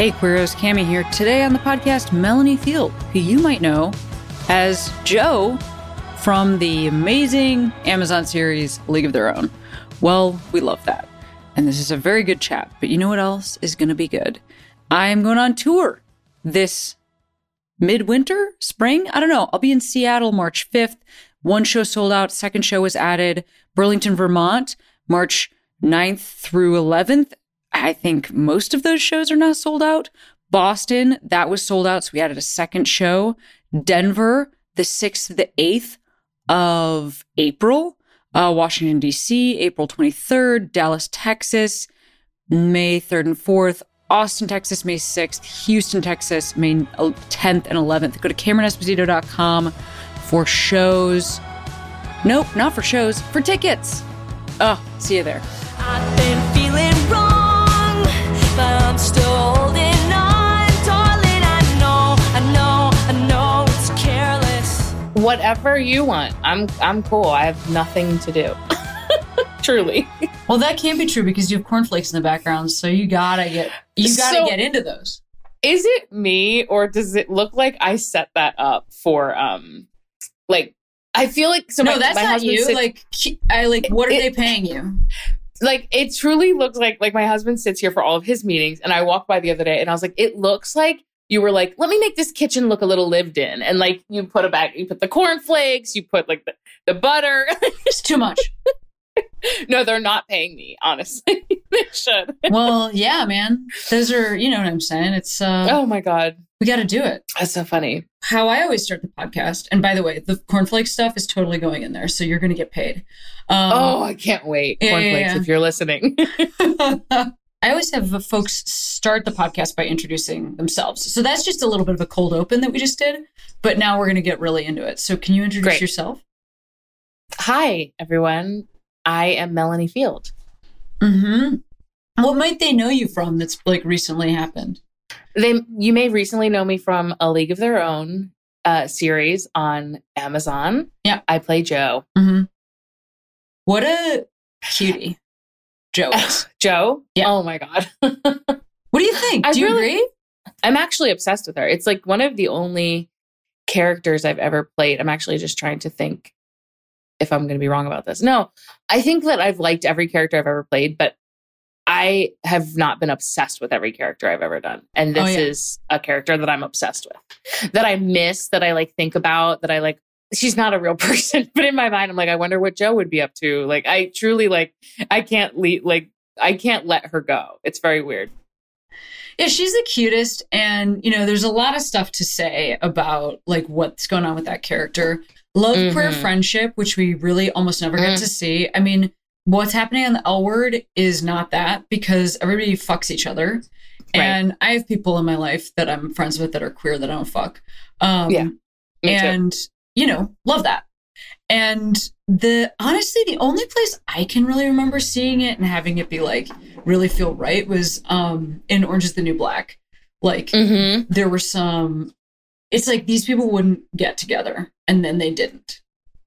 Hey, Queeros, Cami here. Today on the podcast, Melanie Field, who you might know as Joe from the amazing Amazon series League of Their Own. Well, we love that. And this is a very good chat, but you know what else is going to be good? I am going on tour this midwinter, spring. I don't know. I'll be in Seattle March 5th. One show sold out, second show was added. Burlington, Vermont, March 9th through 11th. I think most of those shows are now sold out. Boston, that was sold out. So we added a second show. Denver, the 6th to the 8th of April. Uh, Washington, D.C., April 23rd. Dallas, Texas, May 3rd and 4th. Austin, Texas, May 6th. Houston, Texas, May 10th and 11th. Go to CameronEsposito.com for shows. Nope, not for shows, for tickets. Oh, see you there. Whatever you want. I'm I'm cool. I have nothing to do. Truly. Well, that can't be true because you have cornflakes in the background, so you gotta get you gotta so, get into those. Is it me or does it look like I set that up for um like I feel like so. No, my, that's my not you. Sits, like I like. What are it, they paying you? Like it truly looks like like my husband sits here for all of his meetings, and I walked by the other day, and I was like, it looks like you were like, let me make this kitchen look a little lived in, and like you put a bag, you put the cornflakes, you put like the, the butter. it's too much. no, they're not paying me. Honestly, they should. well, yeah, man. Those are, you know what I'm saying. It's. uh Oh my god, we got to do it. That's so funny. How I always start the podcast, and by the way, the cornflake stuff is totally going in there, so you're going to get paid. Um, oh, I can't wait, yeah, cornflakes! Yeah, yeah. If you're listening. I always have folks start the podcast by introducing themselves. So that's just a little bit of a cold open that we just did. But now we're going to get really into it. So can you introduce Great. yourself? Hi, everyone. I am Melanie Field. Hmm. What might they know you from? That's like recently happened. They, you may recently know me from a League of Their Own uh, series on Amazon. Yeah, I play Joe. Mm-hmm. What a cutie, Jo. Jo. Yeah. Oh my god. what do you think? I do you really, agree? I'm actually obsessed with her. It's like one of the only characters I've ever played. I'm actually just trying to think if I'm going to be wrong about this. No, I think that I've liked every character I've ever played, but I have not been obsessed with every character I've ever done. And oh, this oh, yeah. is a character that I'm obsessed with, that I miss, that I like think about, that I like. She's not a real person, but in my mind, I'm like, I wonder what joe would be up to. Like, I truly like, I can't leave, like, I can't let her go. It's very weird. Yeah, she's the cutest. And, you know, there's a lot of stuff to say about like what's going on with that character. Love mm-hmm. queer friendship, which we really almost never get to see. I mean, what's happening on the L word is not that because everybody fucks each other. Right. And I have people in my life that I'm friends with that are queer that I don't fuck. Um, yeah. and, too. You know, love that. And the honestly, the only place I can really remember seeing it and having it be like really feel right was um in Orange is the New Black. Like mm-hmm. there were some it's like these people wouldn't get together and then they didn't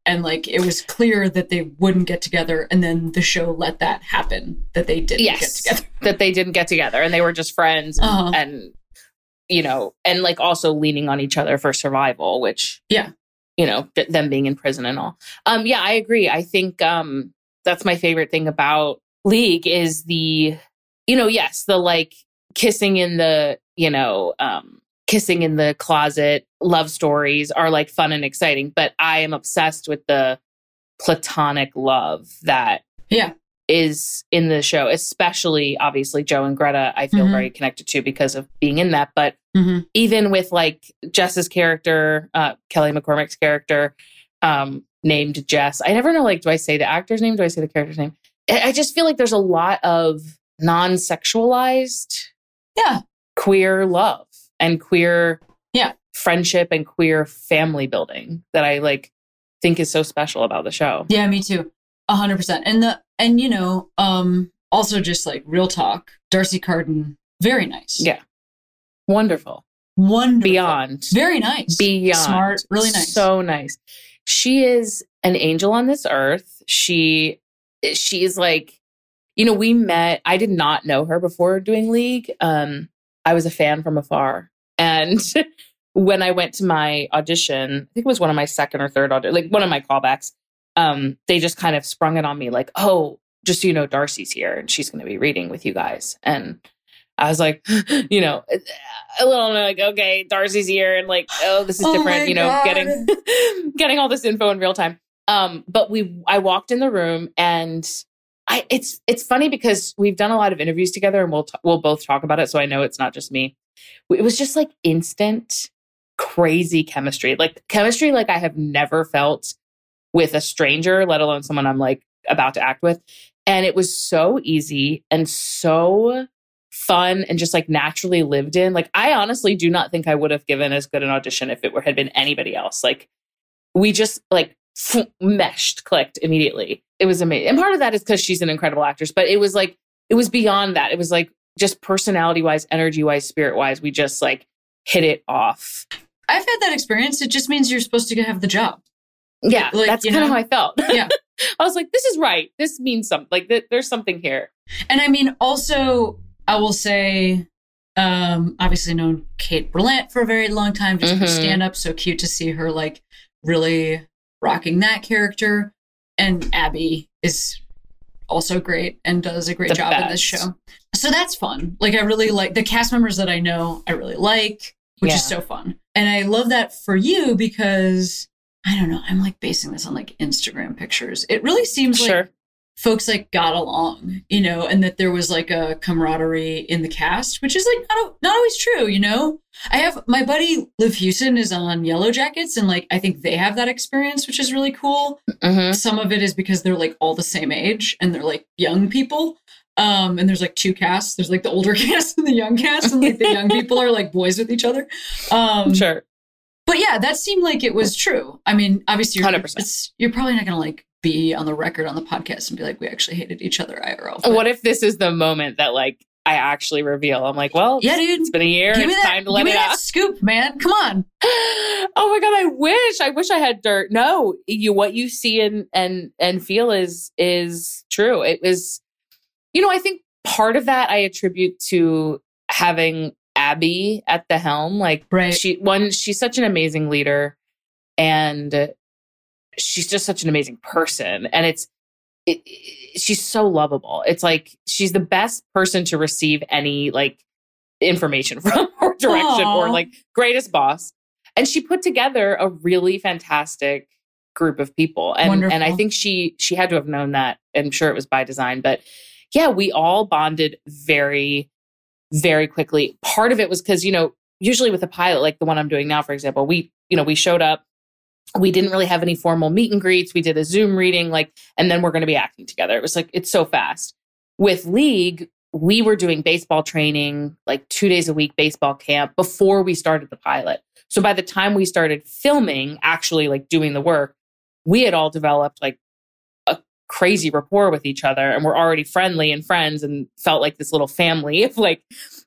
and like it was clear that they wouldn't get together and then the show let that happen that they didn't yes, get together that they didn't get together and they were just friends and, uh-huh. and you know and like also leaning on each other for survival which yeah you know them being in prison and all. Um yeah i agree. I think um that's my favorite thing about league is the you know yes the like kissing in the you know um kissing in the closet love stories are like fun and exciting, but I am obsessed with the platonic love that yeah is in the show, especially obviously Joe and Greta. I feel mm-hmm. very connected to because of being in that. But mm-hmm. even with like Jess's character, uh, Kelly McCormack's character, um, named Jess, I never know like, do I say the actor's name? Do I say the character's name? I just feel like there's a lot of non sexualized, yeah, queer love and queer Yeah. friendship and queer family building that I like think is so special about the show. Yeah, me too. A hundred percent. And the and you know, um, also just like real talk, D'Arcy Carden, very nice. Yeah. Wonderful. Wonderful. Beyond. Very nice. Beyond. Smart, really nice. So nice. She is an angel on this earth. She she is like, you know, we met, I did not know her before doing League. Um, I was a fan from afar. And when I went to my audition, I think it was one of my second or third audition, like one of my callbacks, um, they just kind of sprung it on me like, oh, just so you know, D'Arcy's here and she's going to be reading with you guys. And I was like, you know, a little like, okay, D'Arcy's here, and like, oh, this is Oh different, you know, God. getting getting all this info in real time. Um, but we, I walked in the room, and I, it's it's funny because we've done a lot of interviews together, and we'll t- we'll both talk about it, so I know it's not just me. It was just like instant, crazy chemistry, like chemistry like I have never felt with a stranger, let alone someone I'm like about to act with. And it was so easy and so fun and just like naturally lived in. Like I honestly do not think I would have given as good an audition if it were had been anybody else. Like we just like meshed, clicked immediately. It was amazing. And part of that is because she's an incredible actress, but it was like it was beyond that. It was like just personality wise, energy wise, spirit wise, we just like hit it off. I've had that experience. It just means you're supposed to have the job. Yeah, Like, that's kind of how I felt. Yeah. I was like, this is right. This means something. Like th- there's something here. And I mean, also, I will say, um, obviously known Kate Berlant for a very long time, just Mhm. stand up. So cute to see her like really rocking that character. And Abbi is also great and does a great The job in this show. So that's fun. Like, I really like the cast members that I know, I really like, which is so fun. And I love that for you because I don't know, I'm like basing this on like Instagram pictures. It really seems like folks like got along, you know, and that there was like a camaraderie in the cast, which is like not not always true, you know. I have my buddy Liv Hewson is on Yellowjackets, and like I think they have that experience, which is really cool. Mhm. Some of it is because they're like all the same age and they're like young people. Um, and there's like two casts. There's like the older cast and the young cast, and like the young people are like boys with each other. Um, Sure. But yeah, that seemed like it was true. I mean, obviously, you're, 100%. it's- you're probably not going to like be on the record on the podcast and be like, we actually hated each other IRL. but- What if this is the moment that like I actually reveal? I'm like, well, Yeah, dude. it's been a year. Give me It's that, time to let me it that out. scoop, man. Come on. oh my god, I wish. I wish I had dirt. No, you what you see and and and feel is is true. It was you know, I think part of that I attribute to having Abbi at the helm. Like Right. she one, she's such an amazing leader and she's just such an amazing person. And it's it, it- she's so lovable. It's like she's the best person to receive any like information from or direction or like greatest boss. And she put together a really fantastic group of people. And and I think she she had to have known that. I'm sure it was by design, but yeah, we all bonded very very quickly. Part of it was cuz you know, usually with a pilot like the one I'm doing now for example, we you know, we showed up we didn't really have any formal meet and greets. We did a Zoom reading, like, and then we're going to be acting together. It was like, it's so fast. With League, we were doing baseball training, like two days a week baseball camp before we started the pilot. So by the time we started filming, actually like doing the work, we had all developed like crazy rapport with each other and we're already friendly and friends and felt like this little family of like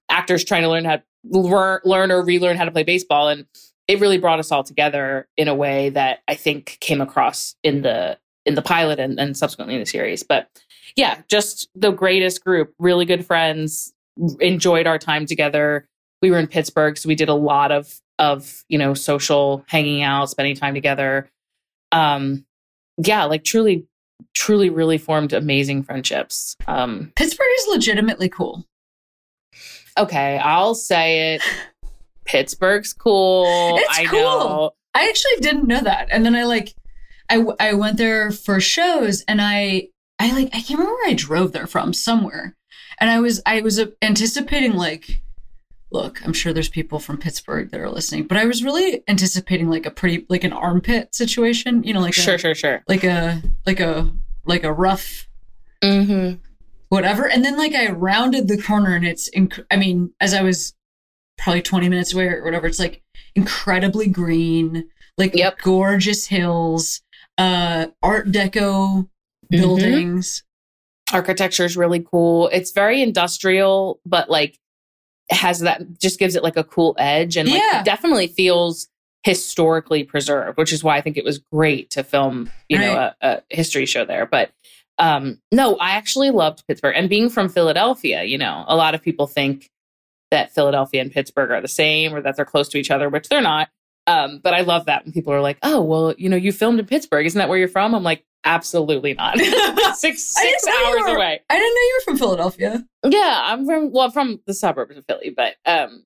actors trying to learn how to learn, learn or relearn how to play baseball. And it really brought us all together in a way that I think came across in the in the pilot and, and subsequently in the series. But yeah, just the greatest group, really good friends, enjoyed our time together. We were in Pittsburgh, so we did a lot of of, you know, social hanging out, spending time together. Um yeah, like truly truly really formed amazing friendships. Um Pittsburgh is legitimately cool. okay, I'll say it. Pittsburgh's cool. It's I cool. know. I actually didn't know that. And then I like, I I went there for shows and I, I like, I can't remember where I drove there from somewhere. And I was, I was anticipating like, look, I'm sure there's people from Pittsburgh that are listening, but I was really anticipating like a pretty, like an armpit situation, you know, like Sure, a, sure, sure. like a, like a, like a rough Mm-hmm. whatever. And then like I rounded the corner and it's, inc- I mean, as I was probably 20 minutes away or whatever. It's like incredibly green, like Yep. gorgeous hills, uh, Art Deco Mhm. buildings. architecture is really cool. It's very industrial, but like has that just gives it like a cool edge and like Yeah. it definitely feels historically preserved, which is why I think it was great to film, you know, a, a history show there. But um no, I actually loved Pittsburgh and being from Philadelphia, you know, a lot of people think that Philadelphia and Pittsburgh are the same or that they're close to each other, which they're not. Um, but I love that when people are like, "Oh, well, you know, you filmed in Pittsburgh. Isn't that where you're from?" I'm like, "Absolutely not. six six didn't know you hours were- away." I didn't know you were from Philadelphia. Yeah, I'm from well, from the suburbs of Philly, but um,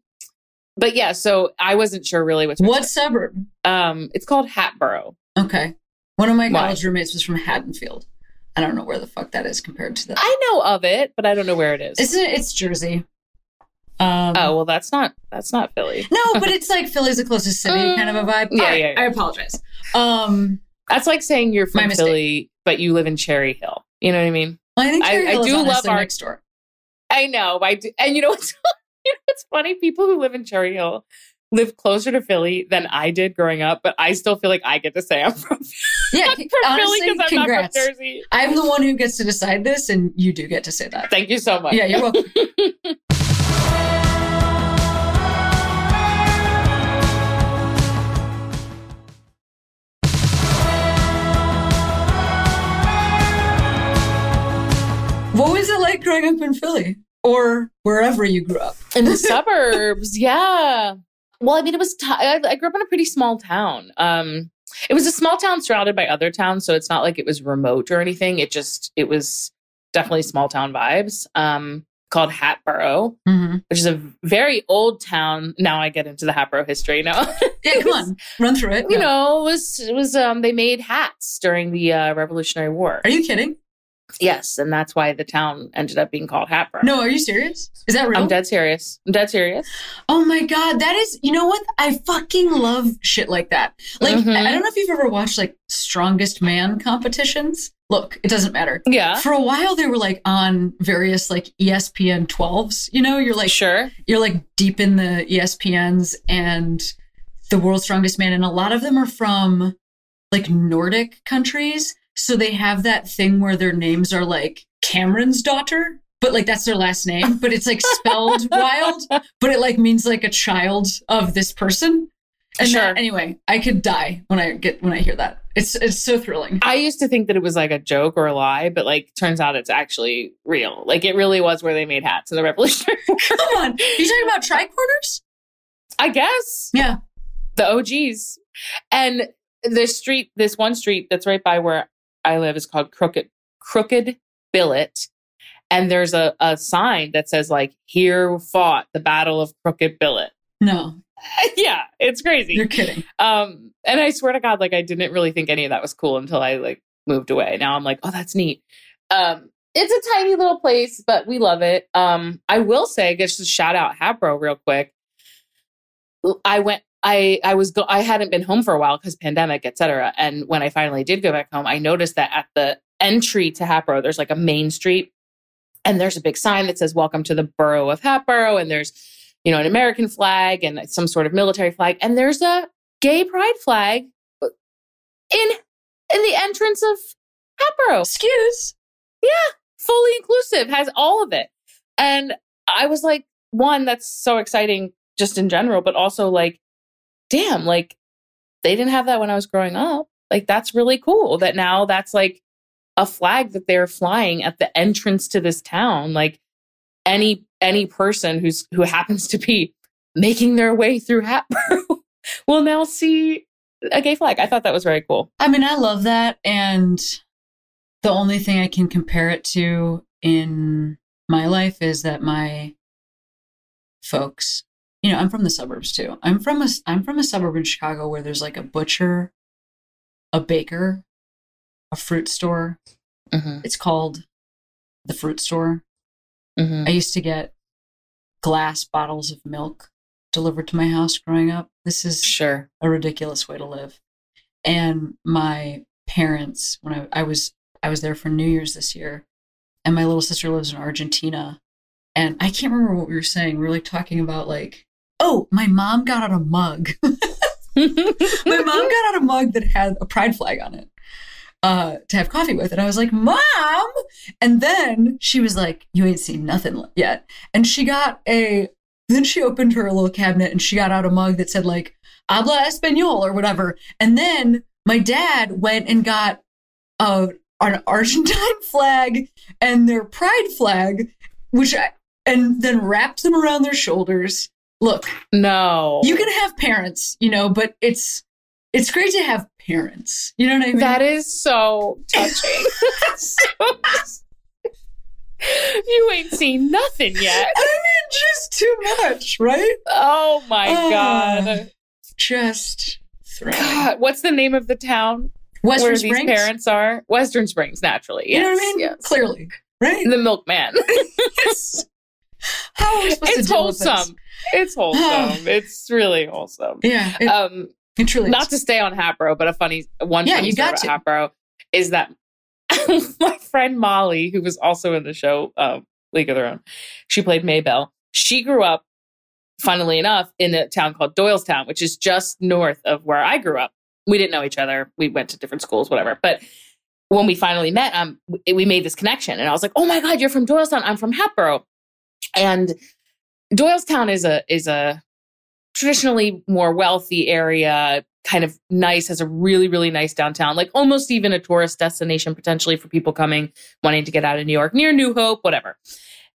but yeah. So I wasn't sure really which. What suburb? Um, it's called Hatboro. Okay. One of my Why? college roommates was from Haddonfield. I don't know where the fuck that is compared to that. I know of it, but I don't know where it is. Isn't it? It's Jersey. Um, oh well, that's not that's not Philly. no, but it's like Philly's the closest city, kind of a vibe. Yeah, yeah, yeah. I apologize. Um, That's like saying you're from. Philly, but you live in Cherry Hill. You know what I mean? well, I think Cherry I Hill do is love our- next door. I know. I do, and you know what's you know what's funny? People who live in Cherry Hill live closer to Philly than I did growing up, but I still feel like I get to say I'm from, Yeah, from honestly, Philly because I'm congrats. not from Jersey. I'm the one who gets to decide this, and you do get to say that. Thank you so much. Yeah, you're welcome. Like growing up in Philly or wherever you grew up? in the suburbs yeah well i mean it was t- I, I grew up in a pretty small town um it was a small town surrounded by other towns so it's not like it was remote or anything it just it was definitely small town vibes um called hatboro Mm-hmm. which is a very old town now i get into the hatboro history now Yeah, come on, run through it. you Yeah. know it was it was um they made hats during the uh, revolutionary war are you kidding? Yes and that's why the town ended up being called hatboro No, are you serious? Is that real? i'm dead serious i'm dead serious Oh my god, that is you know what? I fucking love shit like that. Like Mhm. I don't know if you've ever watched like strongest man competitions. Look, it doesn't matter. yeah For a while they were like on various like ESPN 12s, you know, you're like sure you're like deep in the ESPNs and the world's strongest man and a lot of them are from like Nordic countries, so they have that thing where their names are like Cameron's daughter, but like that's their last name, but it's like spelled wild, but it like means like a child of this person. And Sure. that- anyway, I could die when I get when I hear that. It's it's so thrilling. I used to think that it was like a joke or a lie, but like turns out it's actually real. Like it really was where they made hats in the Revolutionary War. Come on, you talking about tricorners? I guess Yeah. the OGs. And this street, this one street that's right by where I live is called Crooked Crooked Billet. And there's a, a sign that says like here fought the Battle of Crooked Billet. No, yeah, it's crazy. you're kidding. Um, and I swear to God, like I didn't really think any of that was cool until I like moved away. Now I'm like, oh, that's neat. Um, it's a tiny little place, but we love it. Um, I will say, just to shout out Hatboro real quick. I went. I I was go. I hadn't been home for a while because pandemic, et cetera. And when I finally did go back home, I noticed that at the entry to Hatboro, there's like a main street, and there's a big sign that says "Welcome to the Borough of Hatboro," and there's you know an American flag and some sort of military flag, and there's a gay pride flag in in the entrance of Hatboro. Excuse. Yeah, fully inclusive, has all of it. And I was like, one, that's so exciting just in general, but also like, damn, like they didn't have that when I was growing up. Like that's really cool that now that's like a flag that they're flying at the entrance to this town. Like any any person who's who happens to be making their way through Hatboro will now see a gay flag. I thought that was very cool. I mean, I love that. And the only thing I can compare it to in my life is that my folks, you know, I'm from the suburbs too. I'm from a I'm from a suburb in Chicago where there's like a butcher, a baker, a fruit store. Mm-hmm. It's called the fruit store. Mm-hmm. I used to get glass bottles of milk delivered to my house growing up. This is Sure. a ridiculous way to live. And my parents, when I, I was I was there for New Year's this year, and my little sister lives in Argentina. And I can't remember what we were saying. We were like talking about like Oh, my mom got out a mug. my mom got out a mug that had a pride flag on it uh, to have coffee with. And I was like, Mom! And then she was like, You ain't seen nothing yet. And she got a, then she opened her little cabinet and she got out a mug that said, like, Habla Espanol or whatever. And then my dad went and got a, an Argentine flag and their pride flag, which I, and then wrapped them around their shoulders. Look, no. you can have parents, you know, but it's it's great to have parents. You know what I mean? That is so touching. you ain't seen nothing yet. I mean, just too much, right? Oh my Oh. god. Just thrilling. God, what's the name of the town Western where Springs. these parents are? Western Springs, naturally. you know what I Yes, mean? Yes. Clearly, right? The milkman. Yes. How are we supposed it's to deal with this? It's wholesome. it's really wholesome. Yeah, it, Um, it truly not is. to stay on Hatboro, but a funny one Yeah, funny you got about Hatboro is that my friend Molly, who was also in the show uh, League of Their Own, she played Maybelle. She grew up, funnily enough, in a town called Doylestown, which is just north of where I grew up. We didn't know each other. We went to different schools, whatever. But when we finally met, um, we- we made this connection, and I was like, "Oh my god, you're from Doylestown! I'm from Hatboro." And Doylestown is a is a traditionally more wealthy area, kind of nice, has a really, really nice downtown, like almost even a tourist destination potentially for people coming, wanting to get out of New York, near New Hope, whatever.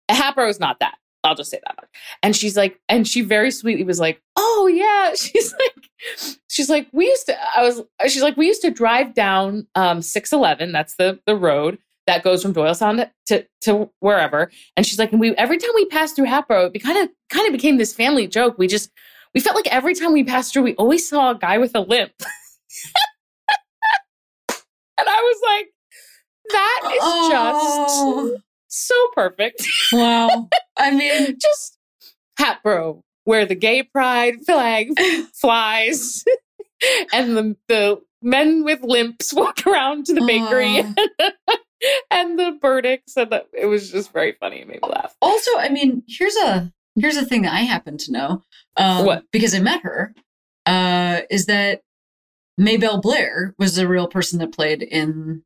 Hatboro is not that. I'll just say that. And she's like, and she very sweetly was like, oh yeah. She's like, she's like, we used to, I was, she's like, we used to drive down um 611, that's the the road that goes from Doylestown to, to, to wherever. And she's like, and we every time we passed through Hatboro, it kind of kind of became this family joke. We just we felt like every time we passed through, we always saw a guy with a limp. and I was like, that is Oh. just so perfect. wow. I mean, just Hatboro, where the gay pride flag flies and the, the men with limps walk around to the bakery and the verdict said that it was just very funny. It made me laugh. also, I mean, here's a here's a thing that I happen to know. Um, What? Because I met her. Uh, is that Maybelle Blair was the real person that played in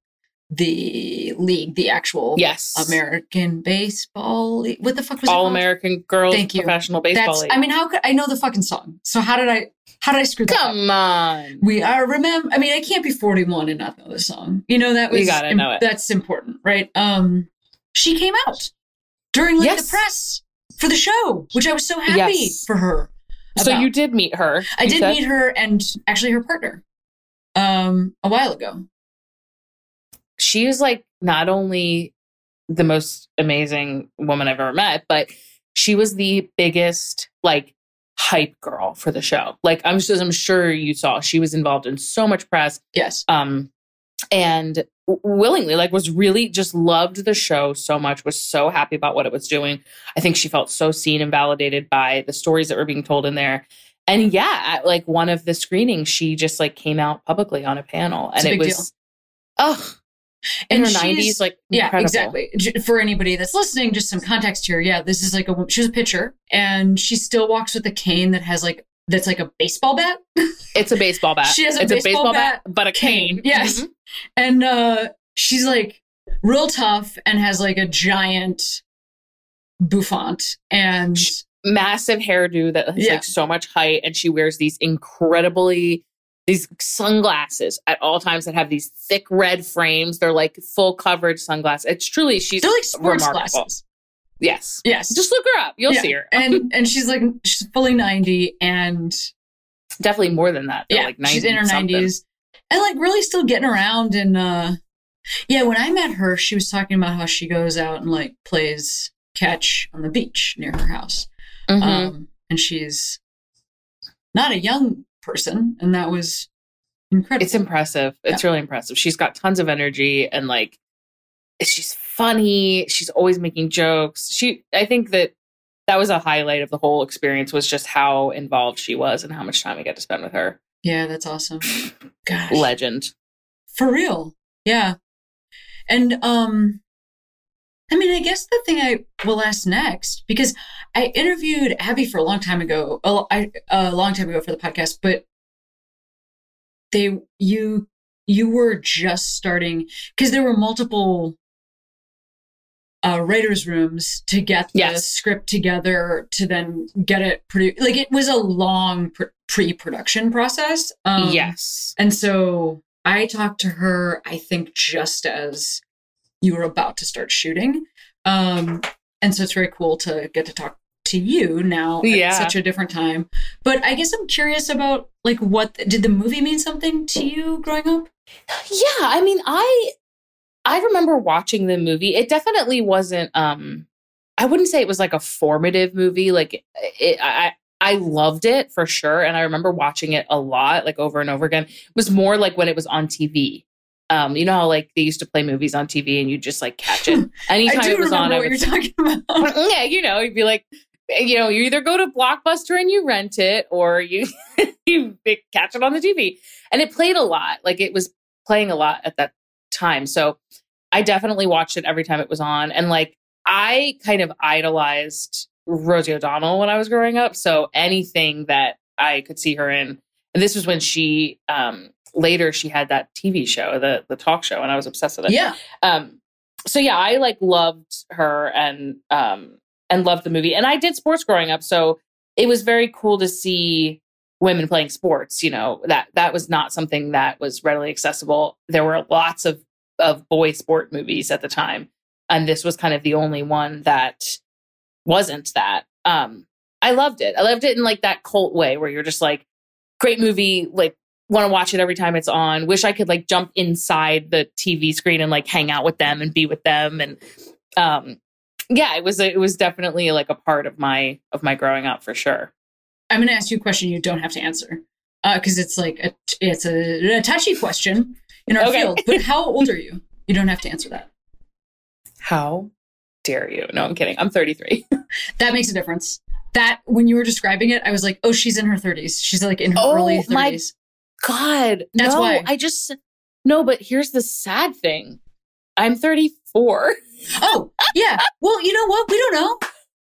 the league, the actual Yes. American baseball league. What the fuck was it All? American girls Thank you. professional baseball That's. league. I mean, how could I know the fucking song? So how did I? How did I screw that up? Come on. We are remember. I mean, I can't be 41 and not know the song. You know that was You gotta know it. That's important, right? Um, she came out during like Yes. the press for the show, which I was so happy Yes. for her. So you did meet her. I did said? meet her and actually her partner, um, a while ago. She is like not only the most amazing woman I've ever met, but she was the biggest like hype girl for the show. Like I'm just I'm sure you saw she was involved in so much press. Yes. um and willingly like was really just loved the show so much was so happy about what it was doing i think she felt so seen and validated by the stories that were being told in there and yeah at like one of the screenings she just like came out publicly on a panel and a it was deal. oh in her she's- 90s like Yeah, incredible. exactly. For anybody that's listening, just some context here. Yeah, this is like a she was a pitcher, and she still walks with a cane that has like that's like a baseball bat. it's a baseball bat She has a it's baseball a baseball bat, but a cane, cane, yes. Mhm. and uh she's like real tough and has like a giant bouffant and Sh- massive hairdo that has Yeah. like so much height and she wears these incredibly these sunglasses at all times that have these thick red frames they're like full coverage sunglasses it's truly she's they're like sports remarkable. glasses. yes Yes. just look her up you'll Yeah. see her and and she's like she's fully 90 and definitely more than that They're yeah, like 90 she's in her 90s and like really still getting around and uh yeah, when I met her, she was talking about how she goes out and like plays catch on the beach near her house. Mhm. Um, and she's not a young person, and that was incredible. it's impressive. It's really impressive. She's got tons of energy and like she's funny. She's always making jokes. She i think that that was a highlight of the whole experience was just how involved she was and how much time we got to spend with her. Yeah, that's awesome. Gosh, legend. For real, yeah. And um, I mean, I guess the thing I will ask next, because I interviewed Abbi for a long time ago, a long time ago for the podcast, but they, you, you were just starting because there were multiple uh, writers' rooms to get the Yes. script together to then get it produced. Like it was a long pre-production process. Um, yes. and so I talked to her, I think, just as you were about to start shooting. Um, and so it's very cool to get to talk to you now Yeah. at such a different time. But I guess I'm curious about like what did the movie mean something to you growing up? Yeah, I mean, I I remember watching the movie. It definitely wasn't um I wouldn't say it was like a formative movie. Like it I I loved it for sure and I remember watching it a lot like over and over again. It was more like when it was on TV. Um you know how like they used to play movies on TV and you just like catch it. Anytime I do it was on remember I you're talking about. yeah, you know, you'd be like, you know, you either go to Blockbuster and you rent it, or you you catch it on the TV. And it played a lot. Like it was playing a lot at that time. So I definitely watched it every time it was on. And like I kind of idolized Rosie O'Donnell when I was growing up. So anything that I could see her in, and this was when she um later she had that TV show, the the talk show, and I was obsessed with it. Yeah. um so yeah i like loved her and um and loved the movie. And i did sports growing up so it was very cool to see women playing sports you know? That that was not something that was readily accessible. There were lots of of boy sport movies at the time and this was kind of the only one that wasn't that. Um i loved it. I loved it in like that cult way where you're just like great movie like want to watch it every time it's on. Wish I could like jump inside the TV screen and like hang out with them and be with them. And um, yeah, it was it was definitely like a part of my of my growing up for sure. I'm going to ask you a question you don't have to answer because it's like a, it's a, a touchy question in our Okay. field. But how old are you? You don't have to answer that. How dare you? No, I'm kidding. I'm 33. That makes a difference. That when you were describing it, I was like, oh, she's in her 30s. She's like in her Oh, early my- 30s. God, That's no, why. I just no. But here's the sad thing. I'm 34. Oh, yeah. Well, you know what? We don't know.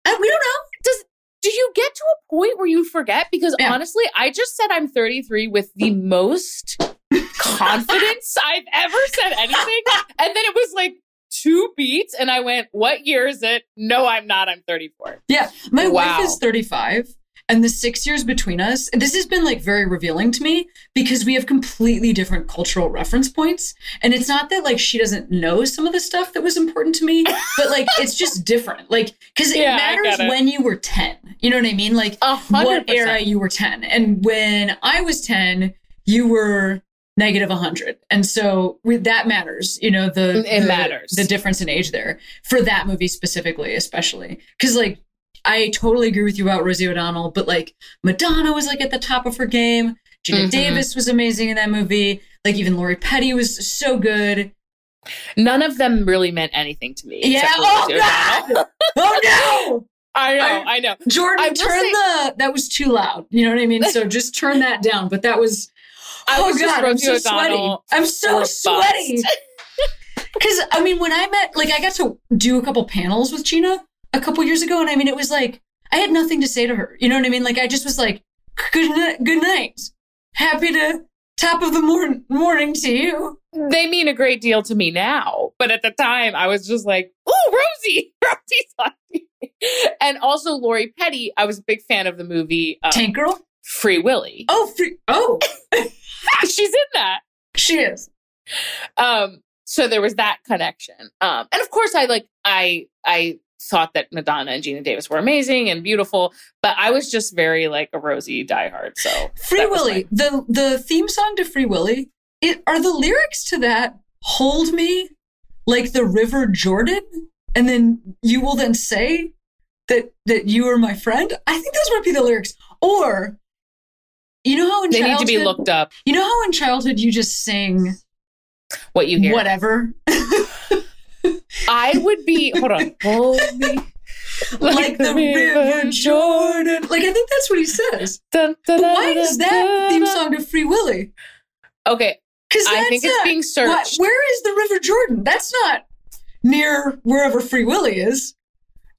I, we don't know. Does Do you get to a point where you forget? Because Yeah. honestly, I just said I'm 33 with the most confidence I've ever said anything. And then it was like two beats, and I went, What year is it? No, I'm not. I'm 34. Yeah. My Wow. wife is 35. And the six years between us, this has been like very revealing to me because we have completely different cultural reference points. And it's not that like she doesn't know some of the stuff that was important to me, but like it's just different. Like, because it Yeah, matters it. when you were 10. You know what I mean? Like, A hundred what era you were 10. And when I was 10, you were negative 100. And so we, that matters, you know, the, It the- matters. the difference in age there for that movie specifically, especially. Cause like, I totally agree with you about Rosie O'Donnell, but like Madonna was like at the top of her game. Geena Mhm. Davis was amazing in that movie. Like even Lori Petty was so good. None of them really meant anything to me. Yeah. Oh God. Oh no. I know. I- I know. Jordan, I turn say- the that was too loud. You know what I mean? So just turn that down. But that was I oh was god, I'm so sweaty. I'm so sweaty. Because I mean, when I met, like, I got to do a couple panels with Geena a couple years ago, and I mean, it was like I had nothing to say to her. You know what I mean? Like, I just was like, "Good night, good night, happy to top of the morn- morning to you." they mean a great deal to me now. But at the time, I was just like, "Oh, Rosie, Rosie's on TV." And also Lori Petty. I was a big fan of the movie um, Tank girl. Free Willy. Oh, free- oh, She's in that. she is. Um, so there was that connection. Um, and of course, I like I I thought that Madonna and Geena Davis were amazing and beautiful, but I was just very like a Rosie diehard. So Free Willy. The the theme song to Free Willy. It are the lyrics to that hold me like the River Jordan, and then you will then say that that you are my friend. I think those might be the lyrics. Or you know how in They need to be looked up. You know how in childhood you just sing What you hear? whatever, I would be. Hold on. Hold me. like, the River Jordan. Like I think that's what he says. Dun, But dun, dun, why dun, is that dun, theme song to Free Willy? Okay, Because I think it's being What, searched. where is the River Jordan? That's not near wherever Free Willy is.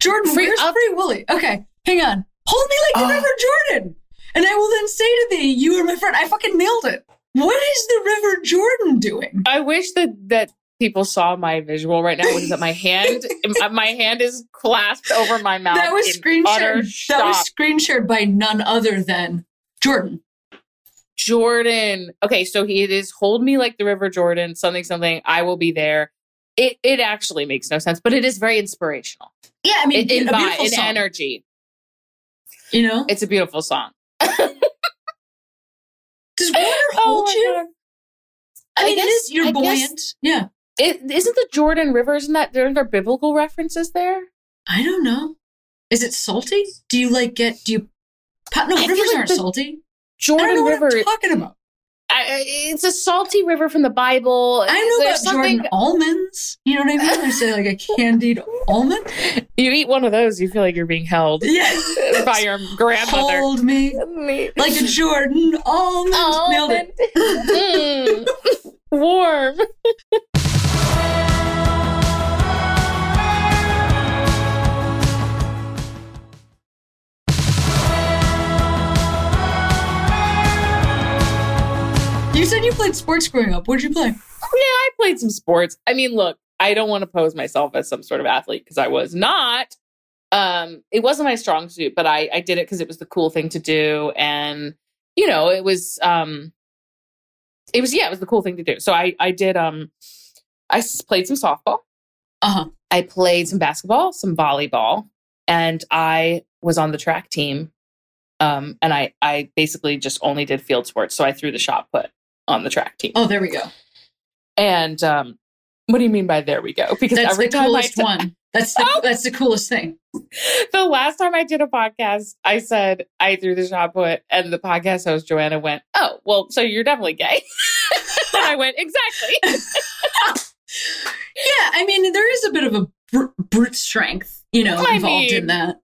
Jordan, Free- where's I'll- Free Willy? Okay, hang on. Hold me like the Oh. River Jordan, and I will then say to thee, "You are my friend." I fucking nailed it. What is the River Jordan doing? I wish that that people saw my visual right now, which is that my hand my hand is clasped over my mouth. that was screen shared. That was screen shared by none other than Jordan. Jordan. Okay, so he it is hold me like the river Jordan, something something. I will be there. It it actually makes no sense, but it is very inspirational. Yeah, I mean, In, in, a beautiful in energy, You know, it's a beautiful song. does water Oh hold my you? God. I I mean, it guess- is. You're I guess- buoyant. yeah. It, isn't the Jordan River? Isn't that there? Are biblical references there? I don't know. Is it salty? Do you like get? Do you? No, I rivers like aren't salty. Jordan River. I'm talking about. I, it's a salty river from the Bible. I know There's about Jordan almonds. You know what I mean? There's uh, like a candied almond. You eat one of those, you feel like you're being held Yes. by your grandmother. Hold me like a Jordan almond. Nailed it. Mm. Warm. You said you played sports growing up. What did you play? Yeah, I played some sports. I mean, look, I don't want to pose myself as some sort of athlete because I was not. Um, it wasn't my strong suit, but I, I did it because it was the cool thing to do, and you know, it was um, it was yeah, it was the cool thing to do. So I I did um, I played some softball. Uh huh. I played some basketball, some volleyball, and I was on the track team. Um, and I I basically just only did field sports, so I threw the shot put on the track team. Oh, there we go. And um, what do you mean by there we go? Because That's every the time coolest t- one. That's the, Oh. that's the coolest thing. the last time I did a podcast, I said I threw the shot put, and the podcast host Joanna went, "Oh, well, so you're definitely gay." and I went, "Exactly." I mean, there is a bit of a br- brute strength, you know, I involved in that.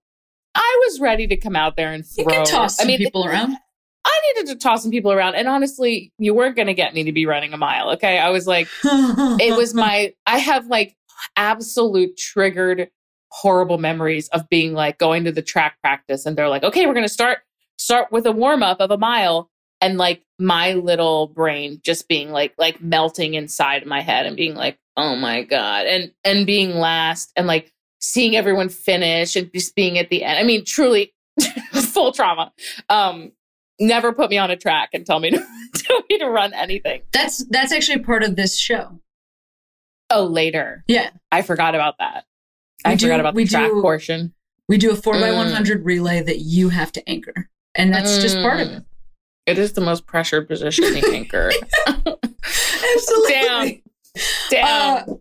I was ready to come out there and You can toss some I mean, people around. I needed to toss some people around, and honestly, you weren't going to get me to be running a mile. Okay, I was like, it was my i have like absolute triggered horrible memories of being like going to the track practice and they're like okay we're going to start start with a warm up of a mile and like my little brain just being like like melting inside my head and being like oh my god and and being last and like seeing everyone finish and just being at the end i mean truly full trauma um never put me on a track and tell me to tell me to run anything That's that's actually part of this show. Oh, later. Yeah. I forgot about that. I do- forgot about we the track do- portion. We do a four by Mm. one hundred relay that you have to anchor, and that's just part of it. It is the most pressured position the anchor. Absolutely. Damn. Damn. Uh,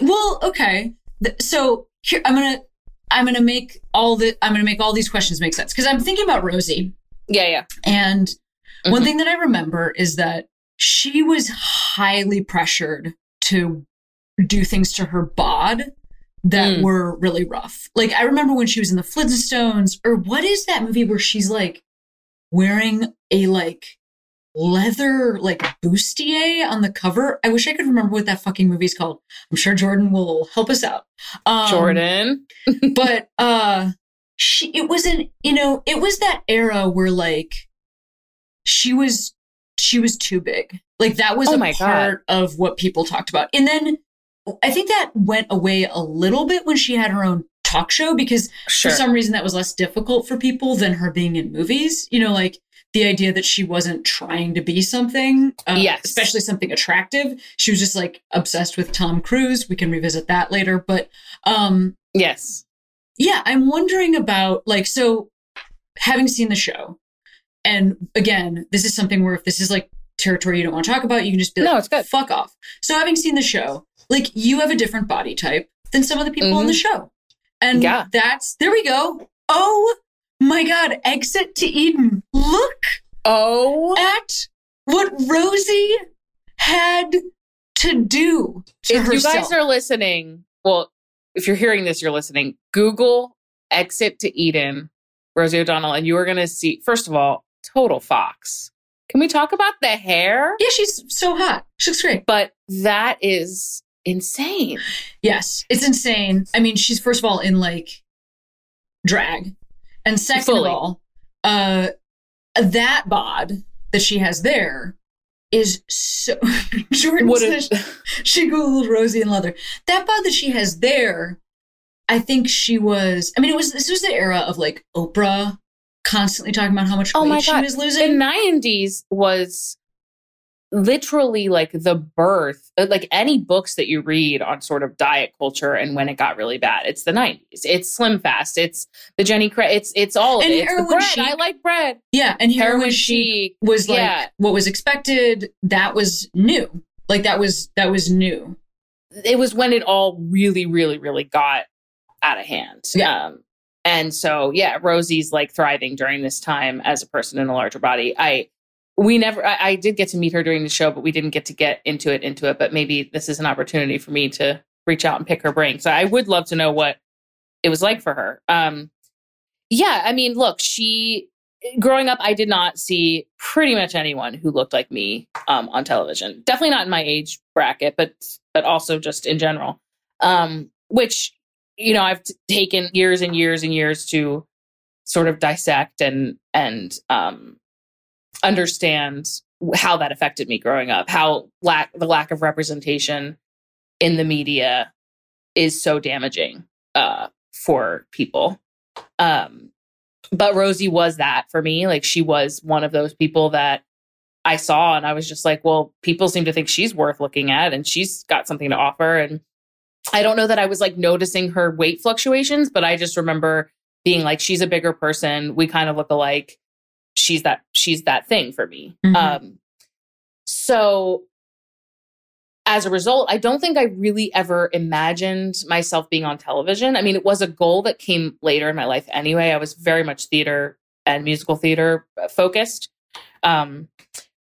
well, okay. So here I'm gonna I'm gonna make all the I'm gonna make all these questions make sense because I'm thinking about Rosie, yeah, yeah. and one Mhm. thing that I remember is that she was highly pressured to do things to her bod that Mm. were really rough. Like I remember when she was in the Flintstones, or what is that movie where she's like wearing a like leather like bustier on the cover? I wish I could remember what that fucking movie's called. I'm sure Jordan will help us out. Um, Jordan. but uh she it wasn't you know it was that era where like she was she was too big like that was Oh a my God. part of what people talked about and then i think that went away a little bit when she had her own talk show because Sure. for some reason that was less difficult for people than her being in movies you know like the idea that she wasn't trying to be something uh, Yes. especially something attractive she was just like obsessed with tom cruise we can revisit that later but um yes. yeah, I'm wondering about like so having seen the show, and again, this is something where if this is like territory you don't want to talk about, you can just be like, No, it's good. fuck off. So having seen the show, like you have a different body type than some of the people on the show. And Mm-hmm. Yeah. that's there we go. Oh my god, exit to Eden. Look Oh, at what Rosie had to do to if you guys are listening, well, if you're hearing this, you're listening. Google "exit to Eden," Rosie O'Donnell, and you are going to see. First of all, total fox. Can we talk about the hair? yeah, she's so hot. She looks great. But that is insane. Yes, it's insane. I mean, she's first of all in like drag, and second Fully. of all, uh, that bod that she has there is so. Jordan What a- she googled Rosie and leather. That bod that she has there, I think she was. I mean, it was this was the era of like Oprah constantly talking about how much Oh weight she was the 90s was literally like the birth uh, like any books that you read on sort of diet culture and when it got really bad it's the 90s it's slim fast it's the jenny Craig it's it's all of And it it's bread chic. i like bread yeah, and heroin heroin chic was like yeah. what was expected. That was new. Like that was that was new. it was when it all really really really got out of hand Yeah. um and so yeah rosie's like thriving during this time as a person in a larger body i we never I, I did get to meet her during the show but we didn't get to get into it into it but maybe this is an opportunity for me to reach out and pick her brain. So i would love to know what it was like for her. Um yeah i mean look she growing up i did not see pretty much anyone who looked like me um, on television. Definitely not in my age bracket but but also just in general. Um which you know i've t- taken years and years and years to sort of dissect and and um understand how that affected me growing up how lack the lack of representation in the media is so damaging uh for people. Um but rosie was that for me like she was one of those people that i saw and i was just like well people seem to think she's worth looking at and she's got something to offer. And i don't know that i was like noticing her weight fluctuations but i just remember being like she's a bigger person. We kind of look alike she's that she's that thing for me. Mhm. um so as a result i don't think i really ever imagined myself being on television. I mean it was a goal that came later in my life anyway. I was very much theater and musical theater uh, focused um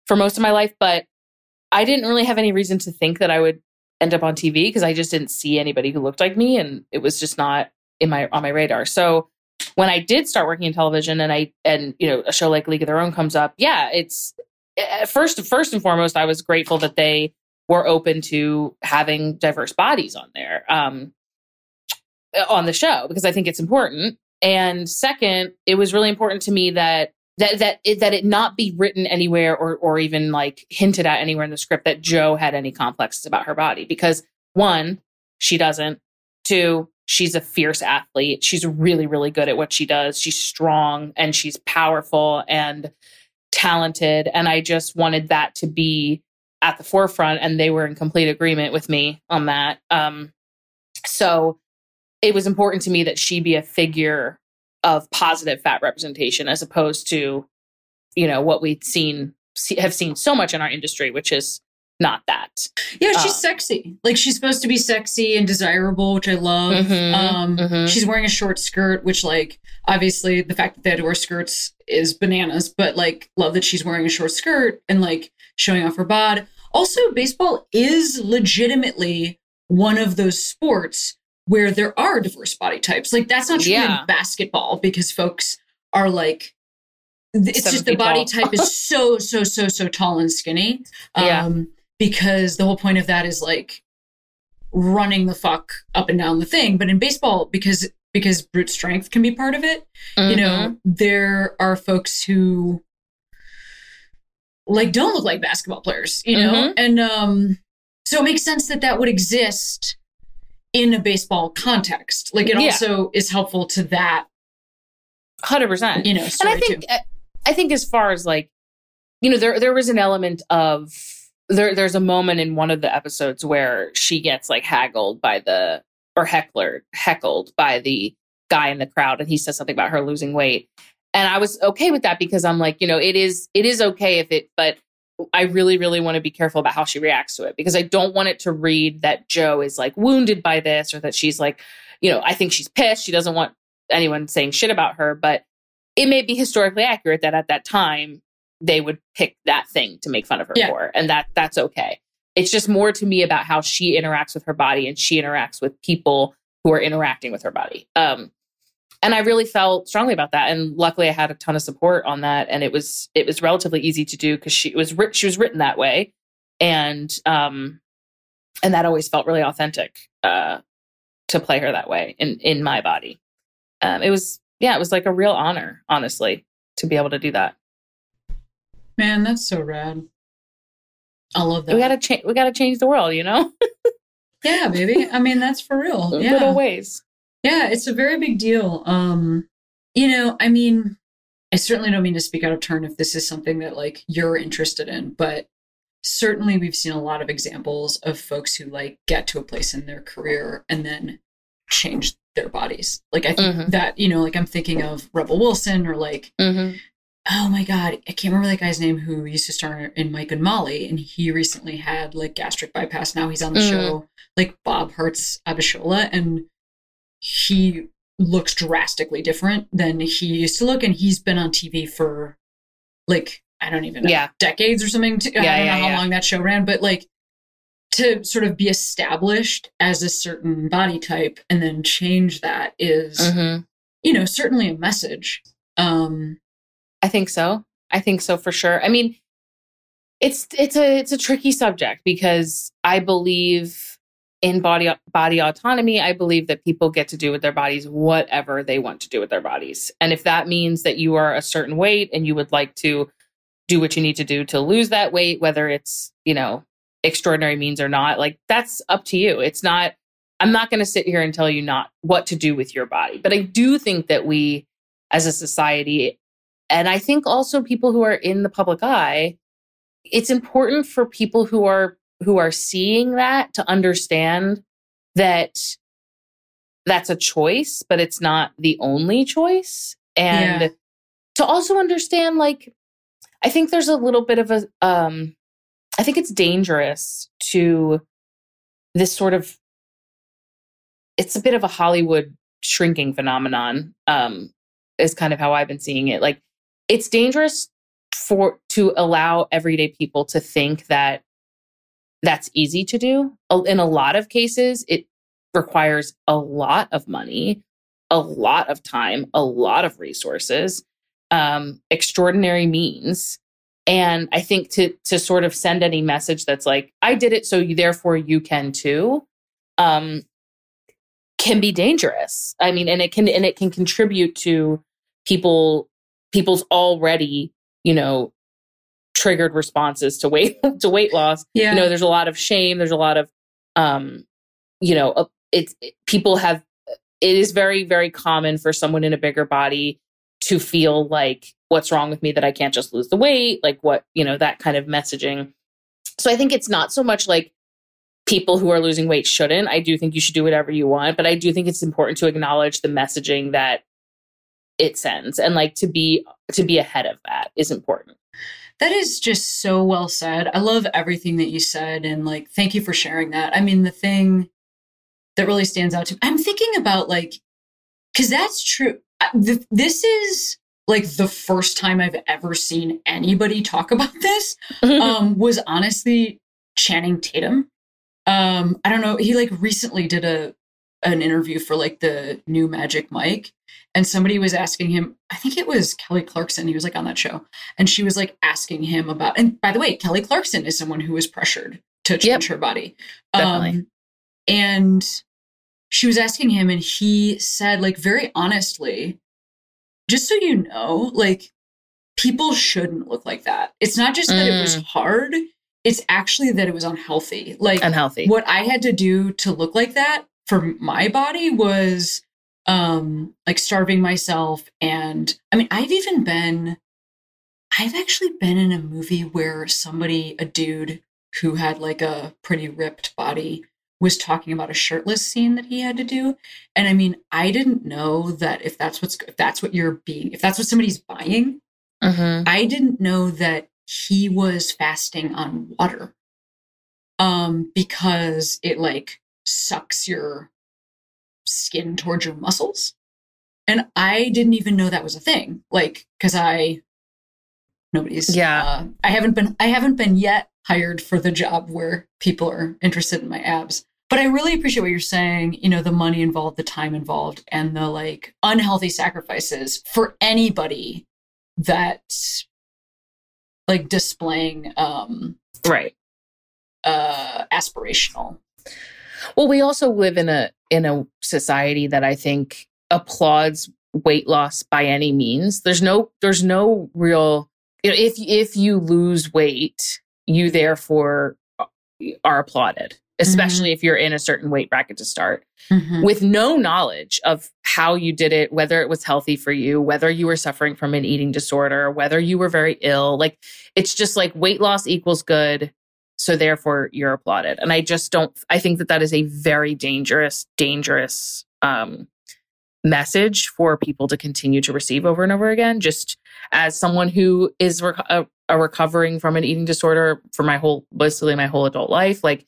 for most of my life but i didn't really have any reason to think that i would end up on tv because i just didn't see anybody who looked like me and it was just not in my on my radar. So when I did start working in television and I and you know a show like League of Their Own comes up, yeah, it's first first and foremost I was grateful that they were open to having diverse bodies on there um, on the show because I think it's important. And second, it was really important to me that that that it, that it not be written anywhere or or even like hinted at anywhere in the script that Jo had any complexes about her body because one, she doesn't. Two, she's a fierce athlete. She's really, really good at what she does. She's strong and she's powerful and talented. And I just wanted that to be at the forefront. And they were in complete agreement with me on that. Um, so it was important to me that she be a figure of positive fat representation as opposed to, you know, what we've seen, see, have seen so much in our industry, which is not that. Yeah, she's Um, sexy. Like she's supposed to be sexy and desirable, which I love. Mhm, um, mhm. She's wearing a short skirt, which like obviously the fact that they had to wear skirts is bananas. But like love that she's wearing a short skirt and like showing off her bod. Also, baseball is legitimately one of those sports where there are diverse body types. Like that's not true Yeah. in basketball because folks are like. It's Seven just the body type is so so so so tall and skinny. Yeah. Because the whole point of that is like running the fuck up and down the thing. But in baseball, because because brute strength can be part of it, you Mhm. know, there are folks who like don't look like basketball players, you know, Mhm. and um, so it makes sense that that would exist in a baseball context. Like it Yeah. also is helpful to that, hundred percent. you know, and I think too. I- I think as far as like you know there there was an element of there there's a moment in one of the episodes where she gets like haggled by the or heckler heckled by the guy in the crowd and he says something about her losing weight. And I was okay with that because I'm like you know it is it is okay if it but I really really want to be careful about how she reacts to it because I don't want it to read that Jo is like wounded by this or that she's like you know I think she's pissed. She doesn't want anyone saying shit about her but it may be historically accurate that at that time they would pick that thing to make fun of her Yeah. for and that that's okay it's just more to me about how she interacts with her body and she interacts with people who are interacting with her body um and i really felt strongly about that and luckily i had a ton of support on that and it was it was relatively easy to do because she was writ- she was written that way and um and that always felt really authentic uh, to play her that way in in my body. Um, it was yeah, it was like a real honor, honestly, to be able to do that. Man, that's so rad. I love that. We gotta change. We gotta change the world, you know. yeah, baby. I mean, that's for real. Yeah. Little ways. Yeah, it's a very big deal. Um, you know, I mean, I certainly don't mean to speak out of turn if this is something that like you're interested in, but certainly we've seen a lot of examples of folks who like get to a place in their career and then change their bodies. Like I think Mhm. that, you know, like I'm thinking of Rebel Wilson or like Mm-hmm. Oh my god, I can't remember that guy's name who used to star in Mike and Molly, and he recently had like gastric bypass. Now he's on the Mhm. show, like Bob Hearts Abishola, and he looks drastically different than he used to look, and he's been on TV for like I don't even know Yeah. decades or something. To, I don't yeah, know how yeah. long that show ran, but like to sort of be established as a certain body type and then change that is, Mm-hmm. you know, certainly a message. Um, I think so. I think so for sure. I mean, it's it's a it's a tricky subject because I believe in body body autonomy. I believe that people get to do with their bodies whatever they want to do with their bodies. And if that means that you are a certain weight and you would like to do what you need to do to lose that weight, whether it's, you know, extraordinary means or not, like that's up to you. It's not I'm not going to sit here and tell you not what to do with your body. But I do think that we as a society and I think also people who are in the public eye, it's important for people who are who are seeing that to understand that that's a choice, but it's not the only choice. And Yeah. to also understand like I think there's a little bit of a um I think it's dangerous to this sort of it's a bit of a Hollywood shrinking phenomenon um is kind of how I've been seeing it. Like it's dangerous for to allow everyday people to think that that's easy to do. In a lot of cases, it requires a lot of money, a lot of time, a lot of resources, um, extraordinary means. And I think to to sort of send any message that's like, I did it, so you, therefore you can too, um, can be dangerous. I mean, and it can and it can contribute to people people's already, you know, triggered responses to weight to weight loss. Yeah. you know there's a lot of shame there's a lot of um you know uh, it's it, people have it is very very common for someone in a bigger body to feel like what's wrong with me that i can't just lose the weight? Like what you know that kind of messaging. So i think it's not so much like people who are losing weight shouldn't. I do think you should do whatever you want but i do think it's important to acknowledge the messaging that it sends and like to be to be ahead of that is important That is just so well said. I love everything that you said and like thank you for sharing that. I mean, the thing that really stands out to me, I'm thinking about like cuz that's true. This is like the first time I've ever seen anybody talk about this. Um was honestly Channing Tatum. Um I don't know, he like recently did a an interview for like the new Magic Mike and somebody was asking him, I think it was Kelly Clarkson, he was like on that show. And she was like asking him about and by the way kelly clarkson is someone who was pressured to change her body. Um, Definitely. and she was asking him and he said like very honestly just so you know like people shouldn't look like that. It's not just that it was Mm. hard it's actually that it was unhealthy. Like unhealthy. what I had to do to look like that for my body was um like starving myself and I mean I've even been I've actually been in a movie where somebody a dude who had like a pretty ripped body was talking about a shirtless scene that he had to do and I mean I didn't know that if that's what's if that's what you're being if that's what somebody's buying Mhm. I didn't know that he was fasting on water. Um, because it like sucks your skin towards your muscles. And I didn't even know that was a thing. Like, because I nobody's Yeah. uh, I haven't been I haven't been yet hired for the job where people are interested in my abs. But I really appreciate what you're saying, you know, the money involved, the time involved, and the like unhealthy sacrifices for anybody that like displaying um right uh aspirational Well, we also live in a in a society that I think applauds weight loss by any means. There's no there's no real you know, if if you lose weight, you therefore are applauded, especially mm-hmm. if you're in a certain weight bracket to start. Mm-hmm. With no knowledge of how you did it, whether it was healthy for you, whether you were suffering from an eating disorder, whether you were very ill, like it's just like weight loss equals good so therefore you're applauded. And I just don't, I think that that is a very dangerous, dangerous um, message for people to continue to receive over and over again. Just as someone who is rec- a, a recovering from an eating disorder for my whole, basically my whole adult life, like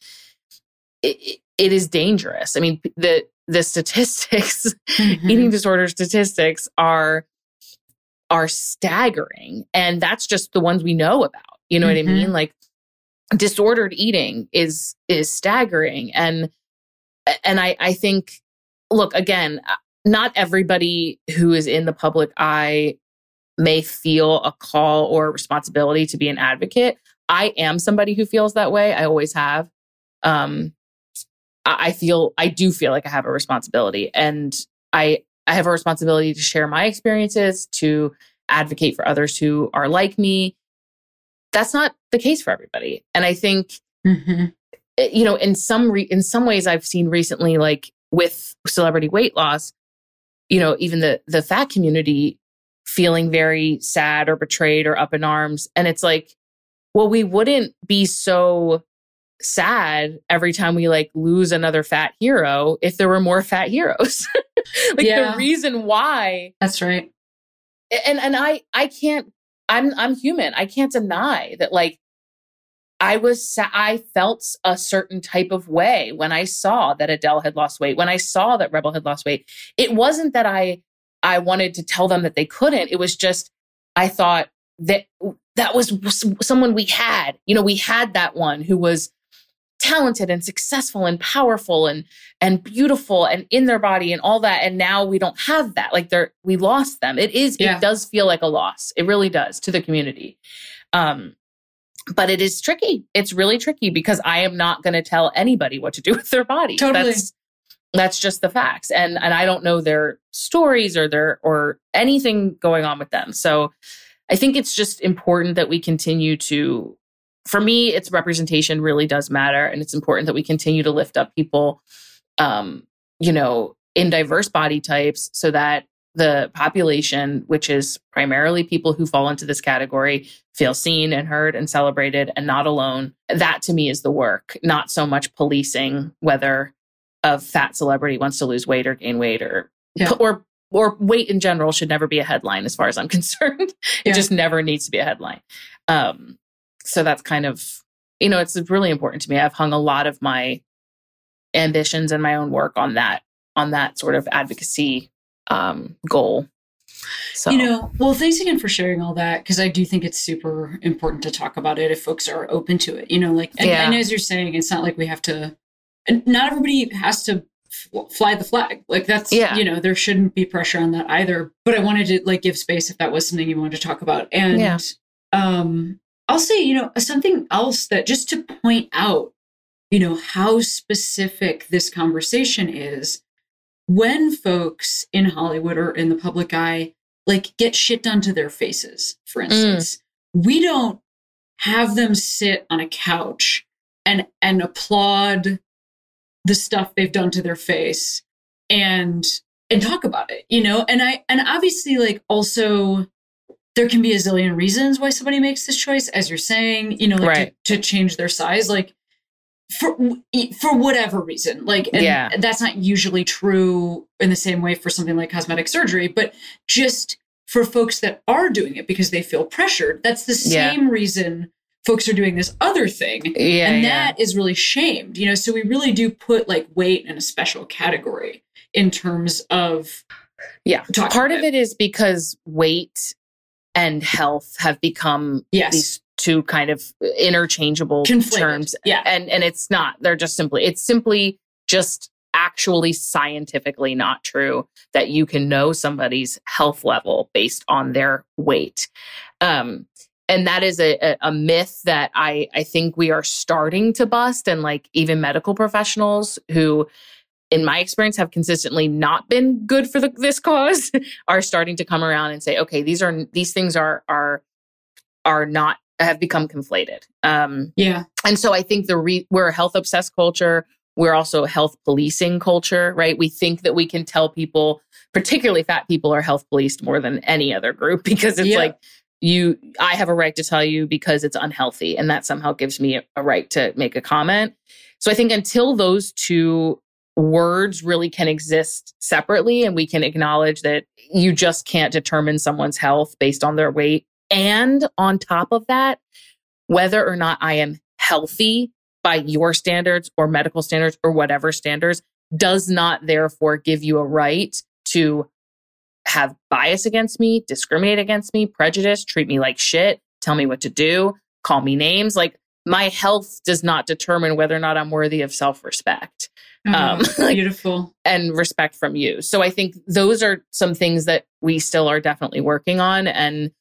it, it is dangerous. I mean, the, the statistics, mm-hmm. eating disorder statistics are, are staggering. And that's just the ones we know about. You know mm-hmm. what I mean? Mm-hmm. Like disordered eating is is staggering. And and i i think look again uh, not everybody who is in the public eye may feel a call or a responsibility to be an advocate. I am somebody who feels that way. I always have. Um i feel i do feel like i have a responsibility. And i i have a responsibility to share my experiences to advocate for others who are like me that's not the case for everybody. And I think, mm-hmm. You know, in some re- in some ways, I've seen recently, like with celebrity weight loss, you know, even the the fat community feeling very sad or betrayed or up in arms, and it's like, well, we wouldn't be so sad every time we like lose another fat hero if there were more fat heroes. like yeah. the reason why. That's right. And and I I can't I'm I'm human. I can't deny that like I was I felt a certain type of way when I saw that Adele had lost weight, when I saw that Rebel had lost weight. It wasn't that I I wanted to tell them that they couldn't. It was just I thought that that was someone we had. You know, we had that one who was talented and successful and powerful and and beautiful and in their body and all that and now we don't have that. Like they're we lost them. It is yeah. it does feel like a loss. It really does to the community. Um but it is tricky. It's really tricky because i am not going to tell anybody what to do with their body. Totally. that's that's just the facts. And and i don't know their stories or their or anything going on with them. So i think it's just important that we continue to for me, it's representation really does matter. And it's important that we continue to lift up people, um, you know, in diverse body types so that the population, which is primarily people who fall into this category, feel seen and heard and celebrated and not alone. That to me is the work, not so much policing whether a fat celebrity wants to lose weight or gain weight or yeah. or or weight in general should never be a headline as far as I'm concerned. it yeah. just never needs to be a headline. Um, so that's kind of you know it's really important to me i've hung a lot of my ambitions and my own work on that on that sort of advocacy um, goal so. You know, well, thanks again for sharing all that because I do think it's super important to talk about it if folks are open to it. You know, like, and, yeah. and as you're saying, it's not like we have to, not everybody has to fly the flag. Like, that's, yeah. you know, there shouldn't be pressure on that either. But I wanted to like give space if that was something you wanted to talk about. And, yeah. um, I'll say, you know, something else that just to point out, you know, how specific this conversation is when folks in Hollywood or in the public eye like get shit done to their faces, for mm. instance. Mm. We don't have them sit on a couch and and applaud the stuff they've done to their face and and talk about it, you know? And I and obviously like also there can be a zillion reasons why somebody makes this choice, as you're saying, you know, like right. to, to, change their size, like for for whatever reason. Like, yeah, that's not usually true in the same way for something like cosmetic surgery, but just for folks that are doing it because they feel pressured, that's the same yeah. reason folks are doing this other thing. Yeah, and that yeah. is really shamed, you know. So we really do put like weight in a special category in terms of yeah. Part of it is because weight and health have become yes. these two kind of interchangeable Conflated. terms. Yeah. And and it's not. They're just simply it's simply just actually scientifically not true that you can know somebody's health level based on their weight. Um and that is a, a myth that I, I think we are starting to bust. And like even medical professionals who, in my experience, have consistently not been good for the, this cause are starting to come around and say, okay, these are these things are are are not have become conflated. Um, yeah, and so I think the re- we're a health obsessed culture. We're also a health policing culture, right? We think that we can tell people, particularly fat people, are health policed more than any other group because it's like you i have a right to tell you because it's unhealthy and that somehow gives me a, a right to make a comment so i think until those two words really can exist separately and we can acknowledge that you just can't determine someone's health based on their weight and on top of that whether or not i am healthy by your standards or medical standards or whatever standards does not therefore give you a right to have bias against me, discriminate against me, prejudice, treat me like shit, tell me what to do, call me names. Like my health does not determine whether or not I'm worthy of self respect. Oh, um, beautiful. and respect from you. So I think those are some things that we still are definitely working on. And,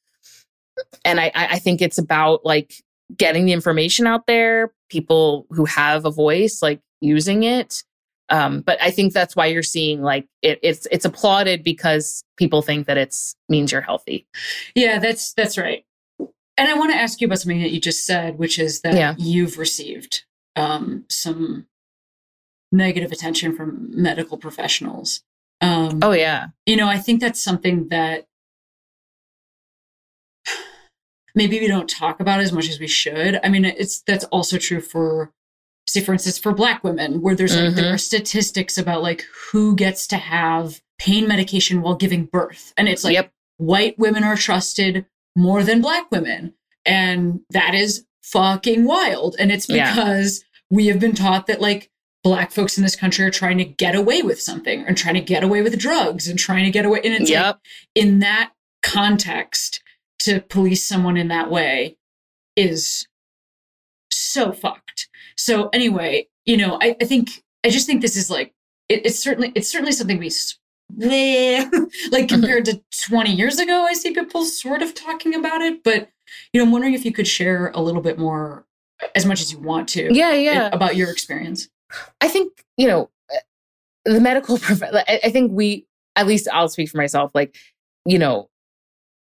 and I, I think it's about like getting the information out there, people who have a voice, like using it um, but I think that's why you're seeing like it, it's it's applauded because people think that it's means you're healthy. Yeah, that's that's right. And I want to ask you about something that you just said, which is that yeah. you've received um, some negative attention from medical professionals. Um, oh yeah, you know, I think that's something that maybe we don't talk about as much as we should. I mean, it's that's also true for say for instance for black women where there's like mm-hmm. there are statistics about like who gets to have pain medication while giving birth and it's like yep. white women are trusted more than black women and that is fucking wild and it's because yeah. we have been taught that like black folks in this country are trying to get away with something and trying to get away with drugs and trying to get away and it's yep. like in that context to police someone in that way is so fucked so anyway, you know, I, I think I just think this is like it, it's certainly it's certainly something we like compared to 20 years ago. I see people sort of talking about it, but you know, I'm wondering if you could share a little bit more, as much as you want to, yeah, yeah, about your experience. I think you know eh, the medical prof- I, I think we at least I'll speak for myself. Like you know,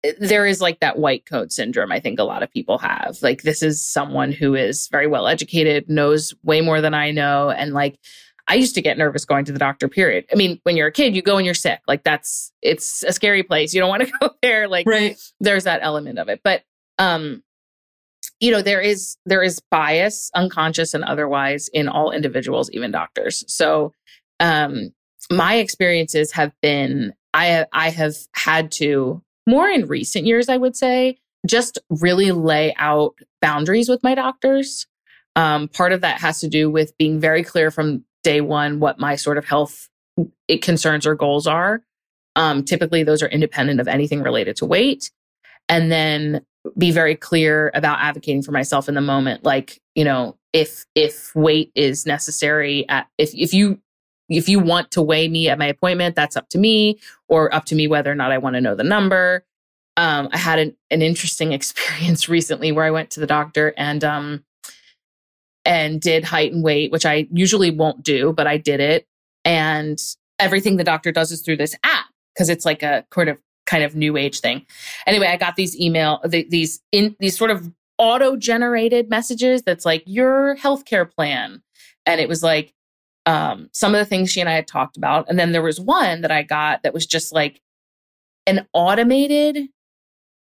eh, there is like that white coat syndrome i think a lot of people have like this is someone who is very well educated knows way more than i know and like i used to get nervous going to the doctor period. I mean when you're a kid you go and you're sick. Like that's it's a scary place. You don't want to go there like right. there's that element of it. But um you know there is there is bias unconscious and otherwise in all individuals even doctors. So um my experiences have been i i have had to more in recent years, I would say, just really lay out boundaries with my doctors. Um, part of that has to do with being very clear from day one what my sort of health concerns or goals are. Um, typically, those are independent of anything related to weight. And then be very clear about advocating for myself in the moment. Like, you know, if if weight is necessary at if if you if you want to weigh me at my appointment, that's up to me, or up to me whether or not I want to know the number. Um, I had an, an interesting experience recently where I went to the doctor and um, and did height and weight, which I usually won't do, but I did it. And everything the doctor does is through this app because it's like a kind of kind of new age thing. Anyway, I got these email these in these sort of auto generated messages that's like your healthcare plan, and it was like um, some of the things she and I had talked about. And then there was one that I got that was just like an automated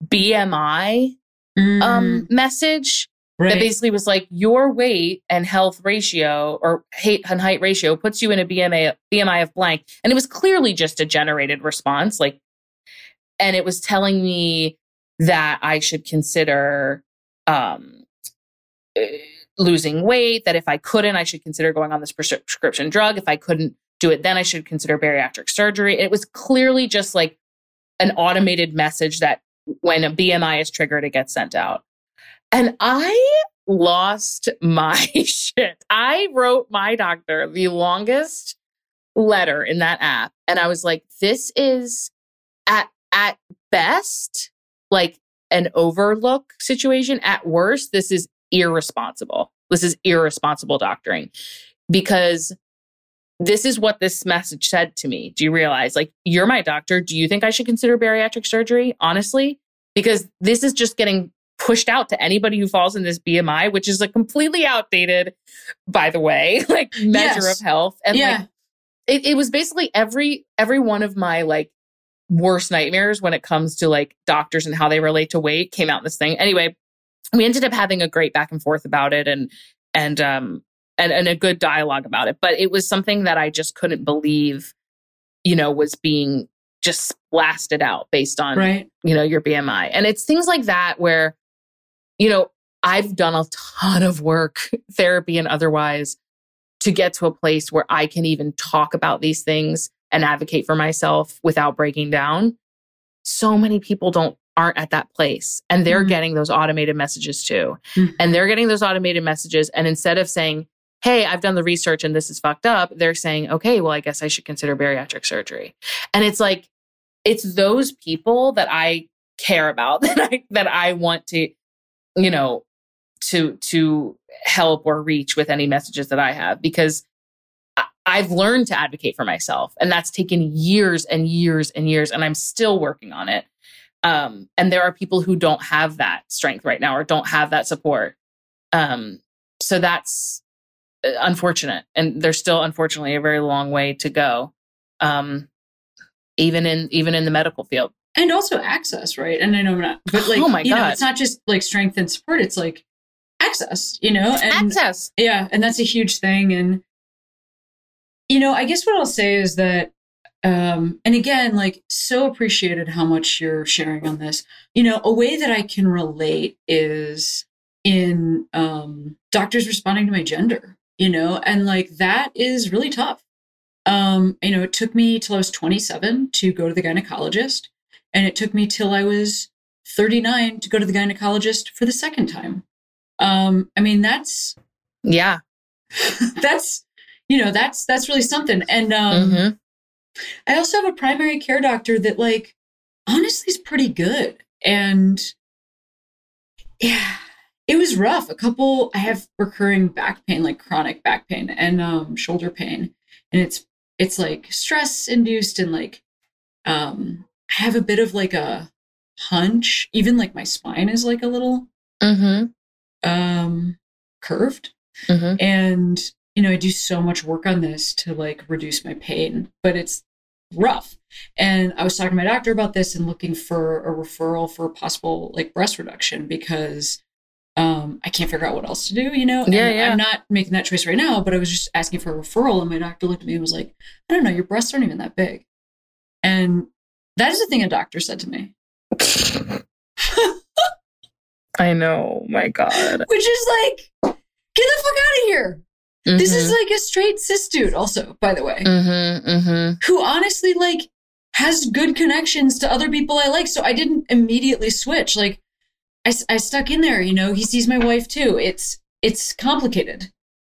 BMI um, mm. um, message right. that basically was like your weight and health ratio or height and height ratio puts you in a BMI BMI of blank. And it was clearly just a generated response. Like, and it was telling me that I should consider um, losing weight, that if I couldn't, I should consider going on this prescription drug. If I couldn't do it, then I should consider bariatric surgery. It was clearly just like an automated message that when a BMI is triggered, it gets sent out. And I lost my shit. I wrote my doctor the longest letter in that app. And I was like, this is at, at best, like an overlook situation. At worst, this is irresponsible. This is irresponsible doctoring because this is what this message said to me. Do you realize? Like, you're my doctor. Do you think I should consider bariatric surgery? Honestly, because this is just getting pushed out to anybody who falls in this BMI, which is a completely outdated, by the way, like measure yes. of health. And yeah. like, it, it was basically every every one of my like worst nightmares when it comes to like doctors and how they relate to weight came out in this thing. Anyway, we ended up having a great back and forth about it and and um and, and a good dialogue about it. But it was something that I just couldn't believe, you know, was being just blasted out based on right. you know your BMI. And it's things like that where, you know, I've done a ton of work, therapy and otherwise, to get to a place where I can even talk about these things and advocate for myself without breaking down. So many people don't aren't at that place and they're mm-hmm. getting those automated messages too. Mm-hmm. And they're getting those automated messages and instead of saying, "Hey, I've done the research and this is fucked up," they're saying, "Okay, well, I guess I should consider bariatric surgery." And it's like it's those people that I care about that I that I want to you know to to help or reach with any messages that I have because I've learned to advocate for myself and that's taken years and years and years and I'm still working on it. Um, and there are people who don't have that strength right now or don't have that support. Um, so that's uh, unfortunate. And there's still unfortunately a very long way to go. Um, even in even in the medical field. And also access, right? And I know I'm not but like oh my God. Know, it's not just like strength and support, it's like access, you know? And access. Yeah. And that's a huge thing. And you know, I guess what I'll say is that, um, and again, like, so appreciated how much you're sharing on this. You know, a way that I can relate is in um, doctors responding to my gender, you know, and like that is really tough. Um, you know, it took me till I was 27 to go to the gynecologist, and it took me till I was 39 to go to the gynecologist for the second time. Um, I mean, that's yeah, that's you know that's that's really something and um mm-hmm. i also have a primary care doctor that like honestly is pretty good and yeah it was rough a couple i have recurring back pain like chronic back pain and um shoulder pain and it's it's like stress induced and like um i have a bit of like a hunch even like my spine is like a little mm-hmm. um curved mm-hmm. and you know, I do so much work on this to like reduce my pain, but it's rough. And I was talking to my doctor about this and looking for a referral for a possible like breast reduction because um, I can't figure out what else to do, you know? And yeah, yeah. I'm not making that choice right now, but I was just asking for a referral. And my doctor looked at me and was like, I don't know, your breasts aren't even that big. And that is the thing a doctor said to me. I know, my God. Which is like, get the fuck out of here. Mm-hmm. This is mm-hmm. like a straight cis dude, also, by the way, mm-hmm, mm-hmm. who honestly like has good connections to other people I like. So I didn't immediately switch. Like I, I stuck in there. You know, he sees my wife too. It's it's complicated.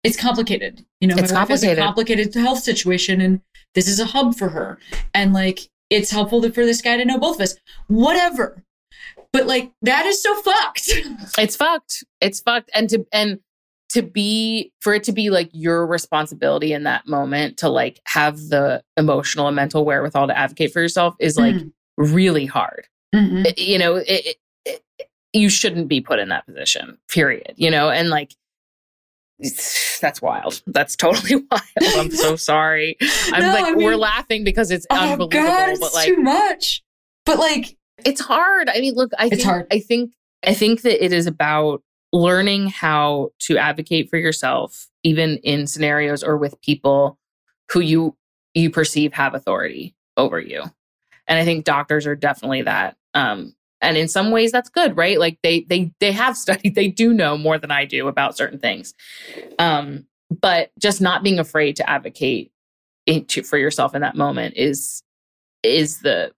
It's complicated. You know, it's my wife has a complicated health situation, and this is a hub for her. And like, it's helpful for this guy to know both of us. Whatever. But like, that is so fucked. it's fucked. It's fucked. And to and to be for it to be like your responsibility in that moment to like have the emotional and mental wherewithal to advocate for yourself is like mm. really hard mm-hmm. you know it, you shouldn't be put in that position period you know and like that's wild. That's totally wild. I'm so sorry. I'm no, like, I mean, we're laughing because it's oh unbelievable. God, it's but like, too much. But like, it's hard. I mean, look, I it's think, hard. I think, I think that it is about learning how to advocate for yourself even in scenarios or with people who you you perceive have authority over you and i think doctors are definitely that um and in some ways that's good right like they they they have studied they do know more than i do about certain things um but just not being afraid to advocate into, for yourself in that moment is is the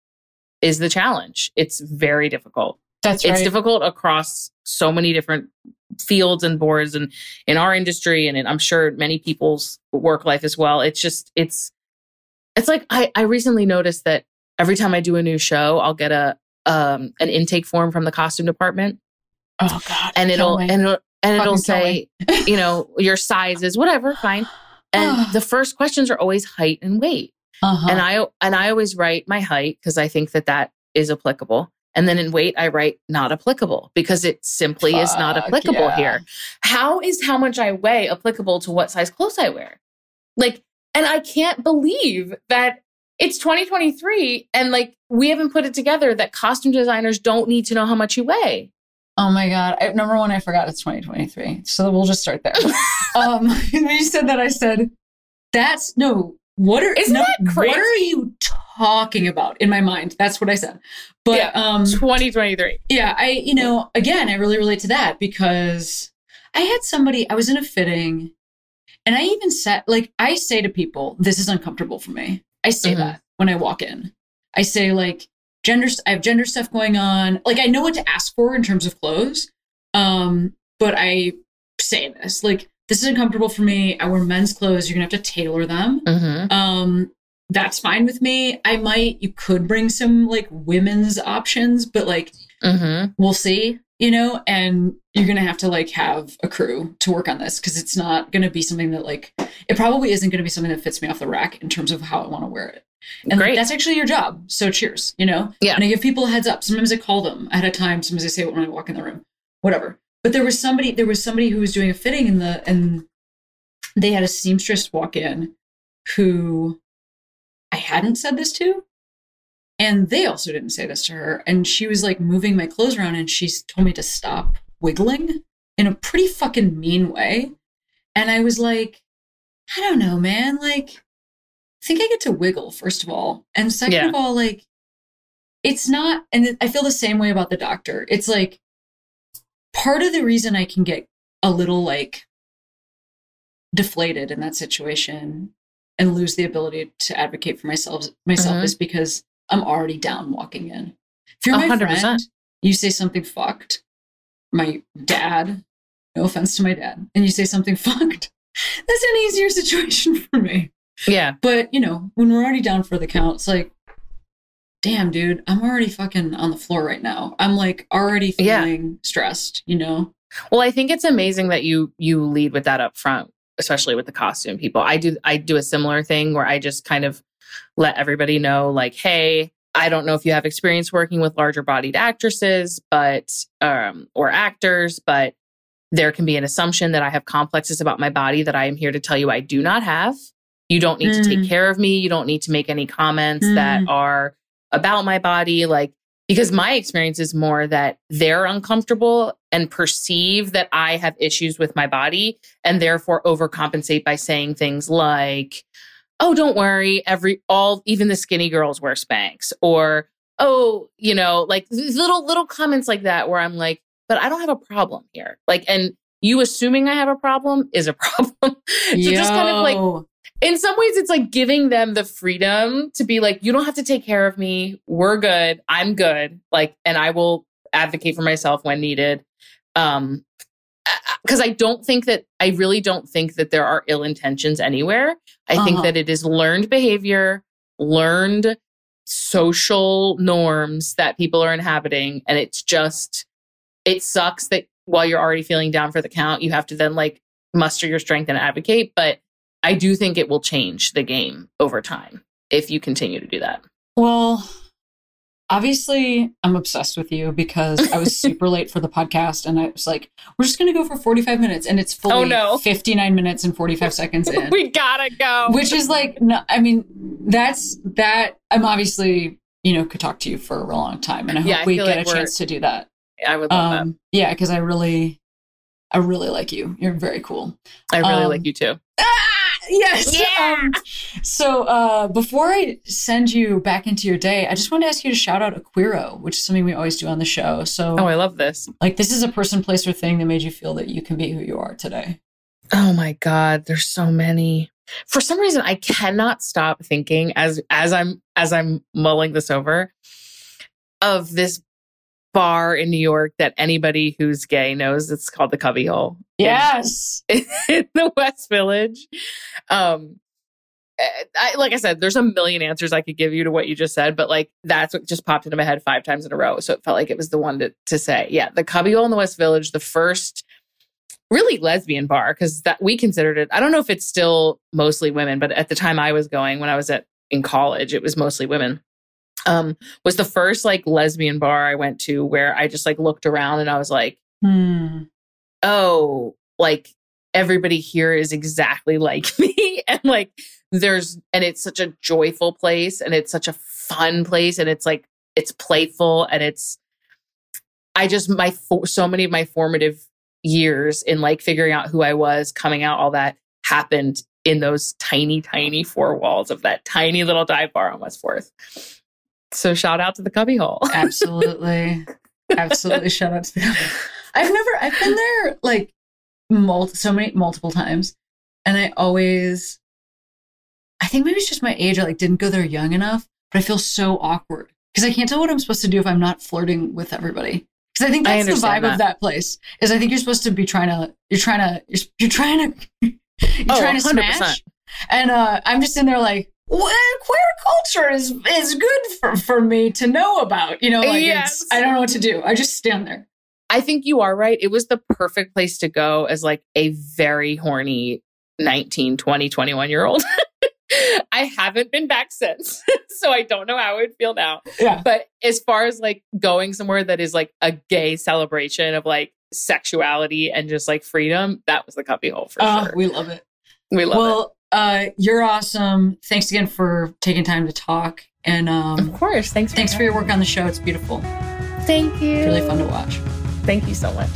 is the challenge it's very difficult that's right. It's difficult across so many different fields and boards and in our industry and in, I'm sure many people's work life as well. It's just it's it's like I, I recently noticed that every time I do a new show, I'll get a um, an intake form from the costume department, Oh God. and it'll and it'll, and it'll say, you know, your sizes, whatever, fine. And the first questions are always height and weight. uh-huh. And I and I always write my height because I think that that is applicable. And then in weight, I write not applicable because it simply is not applicable yeah. here. How is how much I weigh applicable to what size clothes I wear? Like, and I can't believe that it's 2023 and like we haven't put it together that costume designers don't need to know how much you weigh. Oh my god! I, number one, I forgot it's 2023, so we'll just start there. um, when you said that, I said, "That's no. What are Isn't no, that crazy? What are you talking about?" In my mind, that's what I said. But Yeah. um, 2023. yeah, I you know again, I really relate to that because I had somebody. I was in a fitting, and I even said, like, I say to people, "This is uncomfortable for me." I say Mhm. that when I walk in. I say like gender. I have gender stuff going on. Like I know what to ask for in terms of clothes. Um, but I say this like this is uncomfortable for me. I wear men's clothes. You're gonna have to tailor them. Mm-hmm. Um, that's fine with me. I might. You could bring some like women's options, but like Mm-hmm. we'll see. You know, and you're gonna have to like have a crew to work on this because it's not gonna be something that like it probably isn't gonna be something that fits me off the rack in terms of how I want to wear it. And Great. that's actually your job. So cheers, you know? Yeah. And I give people a heads up. Sometimes I call them ahead of time. Sometimes I say when I walk in the room. Whatever. But there was somebody there was somebody who was doing a fitting in the and they had a seamstress walk in who I hadn't said this to. And they also didn't say this to her. And she was like moving my clothes around and she told me to stop wiggling in a pretty fucking mean way. And I was like, I don't know, man. Like, I think I get to wiggle, first of all. And second Yeah. of all, like, it's not, and I feel the same way about the doctor. It's like part of the reason I can get a little like deflated in that situation and lose the ability to advocate for myself myself Mhm. is because I'm already down walking in. If you're my 100%. friend, you say something fucked. My dad, no offense to my dad, and you say something fucked. That's an easier situation for me. Yeah. But you know, when we're already down for the count, it's like, damn, dude, I'm already fucking on the floor right now. I'm like already Yeah. feeling stressed. You know? Well, I think it's amazing that you you lead with that up front, especially with the costume people. I do I do a similar thing where I just kind of let everybody know like, hey, I don't know if you have experience working with larger bodied actresses, but um or actors, but there can be an assumption that I have complexes about my body that I am here to tell you I do not have. You don't need to take Mm. care of me. You don't need to make any comments Mm. that are about my body. Like, because my experience is more that they're uncomfortable and perceive that I have issues with my body and therefore overcompensate by saying things like, oh, don't worry, every, all, even the skinny girls wear Spanx or, oh, you know, like these little, little comments like that where I'm like, but I don't have a problem here. Like, and you assuming I have a problem is a problem. so just kind of like in some ways it's like giving them the freedom to be like you don't have to take care of me. We're good. I'm good. Like and i will advocate for myself when needed. Um because i don't think that i really don't think that there are ill intentions anywhere i think Uh-huh. that it is learned behavior learned social norms that people are inhabiting and it's just it sucks that while you're already feeling down for the count you have to then like muster your strength and advocate but I do think it will change the game over time if you continue to do that. Well, obviously, I'm obsessed with you because I was super late for the podcast and I was like, we're just going to go for 45 minutes. And it's fully Oh, no. 59 minutes and 45 seconds in. we gotta go. which is like, no, I mean, that's that. I'm obviously, you know, could talk to you for a real long time. And I hope Yeah, I we get like a chance to do that. I would love Um, yeah, because I really, I really like you. You're very cool. I really um, like you too. Ah, yes. Yeah. Um, so uh, before I send you back into your day, I just want to ask you to shout out a Queero, which is something we always do on the show. So, Oh, I love this. like, this is a person, place, or thing that made you feel that you can be who you are today. Oh my god, there's so many. For some reason, I cannot stop thinking as as I'm as I'm mulling this over of this bar in New York that anybody who's gay knows. It's called the Cubbyhole. Yes. in the West Village. Um, eh, I, like I said, there's a million answers I could give you to what you just said, but like that's what just popped into my head five times in a row. So it felt like it was the one to, to say. Yeah, the Cubbyhole in the West Village, the first really lesbian bar, because that we considered it. I don't know if it's still mostly women, but at the time I was going when I was at in college, it was mostly women. Um, was the first like lesbian bar I went to where I just like looked around and I was like, Hmm. oh, like everybody here is exactly like me. and like there's, and it's such a joyful place and it's such a fun place and it's like, it's playful and it's, I just, my, so many of my formative years in like figuring out who I was, coming out, all that happened in those tiny, tiny four walls of that tiny little dive bar on West Fourth. So shout out to the cubbyhole. Absolutely. Absolutely. Shout out to the cubbyhole. I've never, I've been there like mul- so many, multiple times. And I always, I think maybe it's just my age. I like didn't go there young enough, but I feel so awkward because I can't tell what I'm supposed to do if I'm not flirting with everybody. Because I think I that's the vibe understand of that. that place. Is I think you're supposed to be trying to, you're trying to, you're, you're trying to, you're Oh, trying to 100%. smash. And uh, I'm just in there like, well, queer culture is is good for, for me to know about. You know, like Yes. I don't know what to do. I just stand there. I think you are right. It was the perfect place to go as like a very horny 19, 20, 21 year old. I haven't been back since. so I don't know how I would feel now. Yeah. But as far as like going somewhere that is like a gay celebration of like sexuality and just like freedom, that was the cubby hole for Oh, sure. we love it. We love it. well, uh, you're awesome. Thanks again for taking time to talk. And um, Of course. Thanks. thanks for your work on the show. It's beautiful. Thank you. It's really fun to watch. Thank you so much.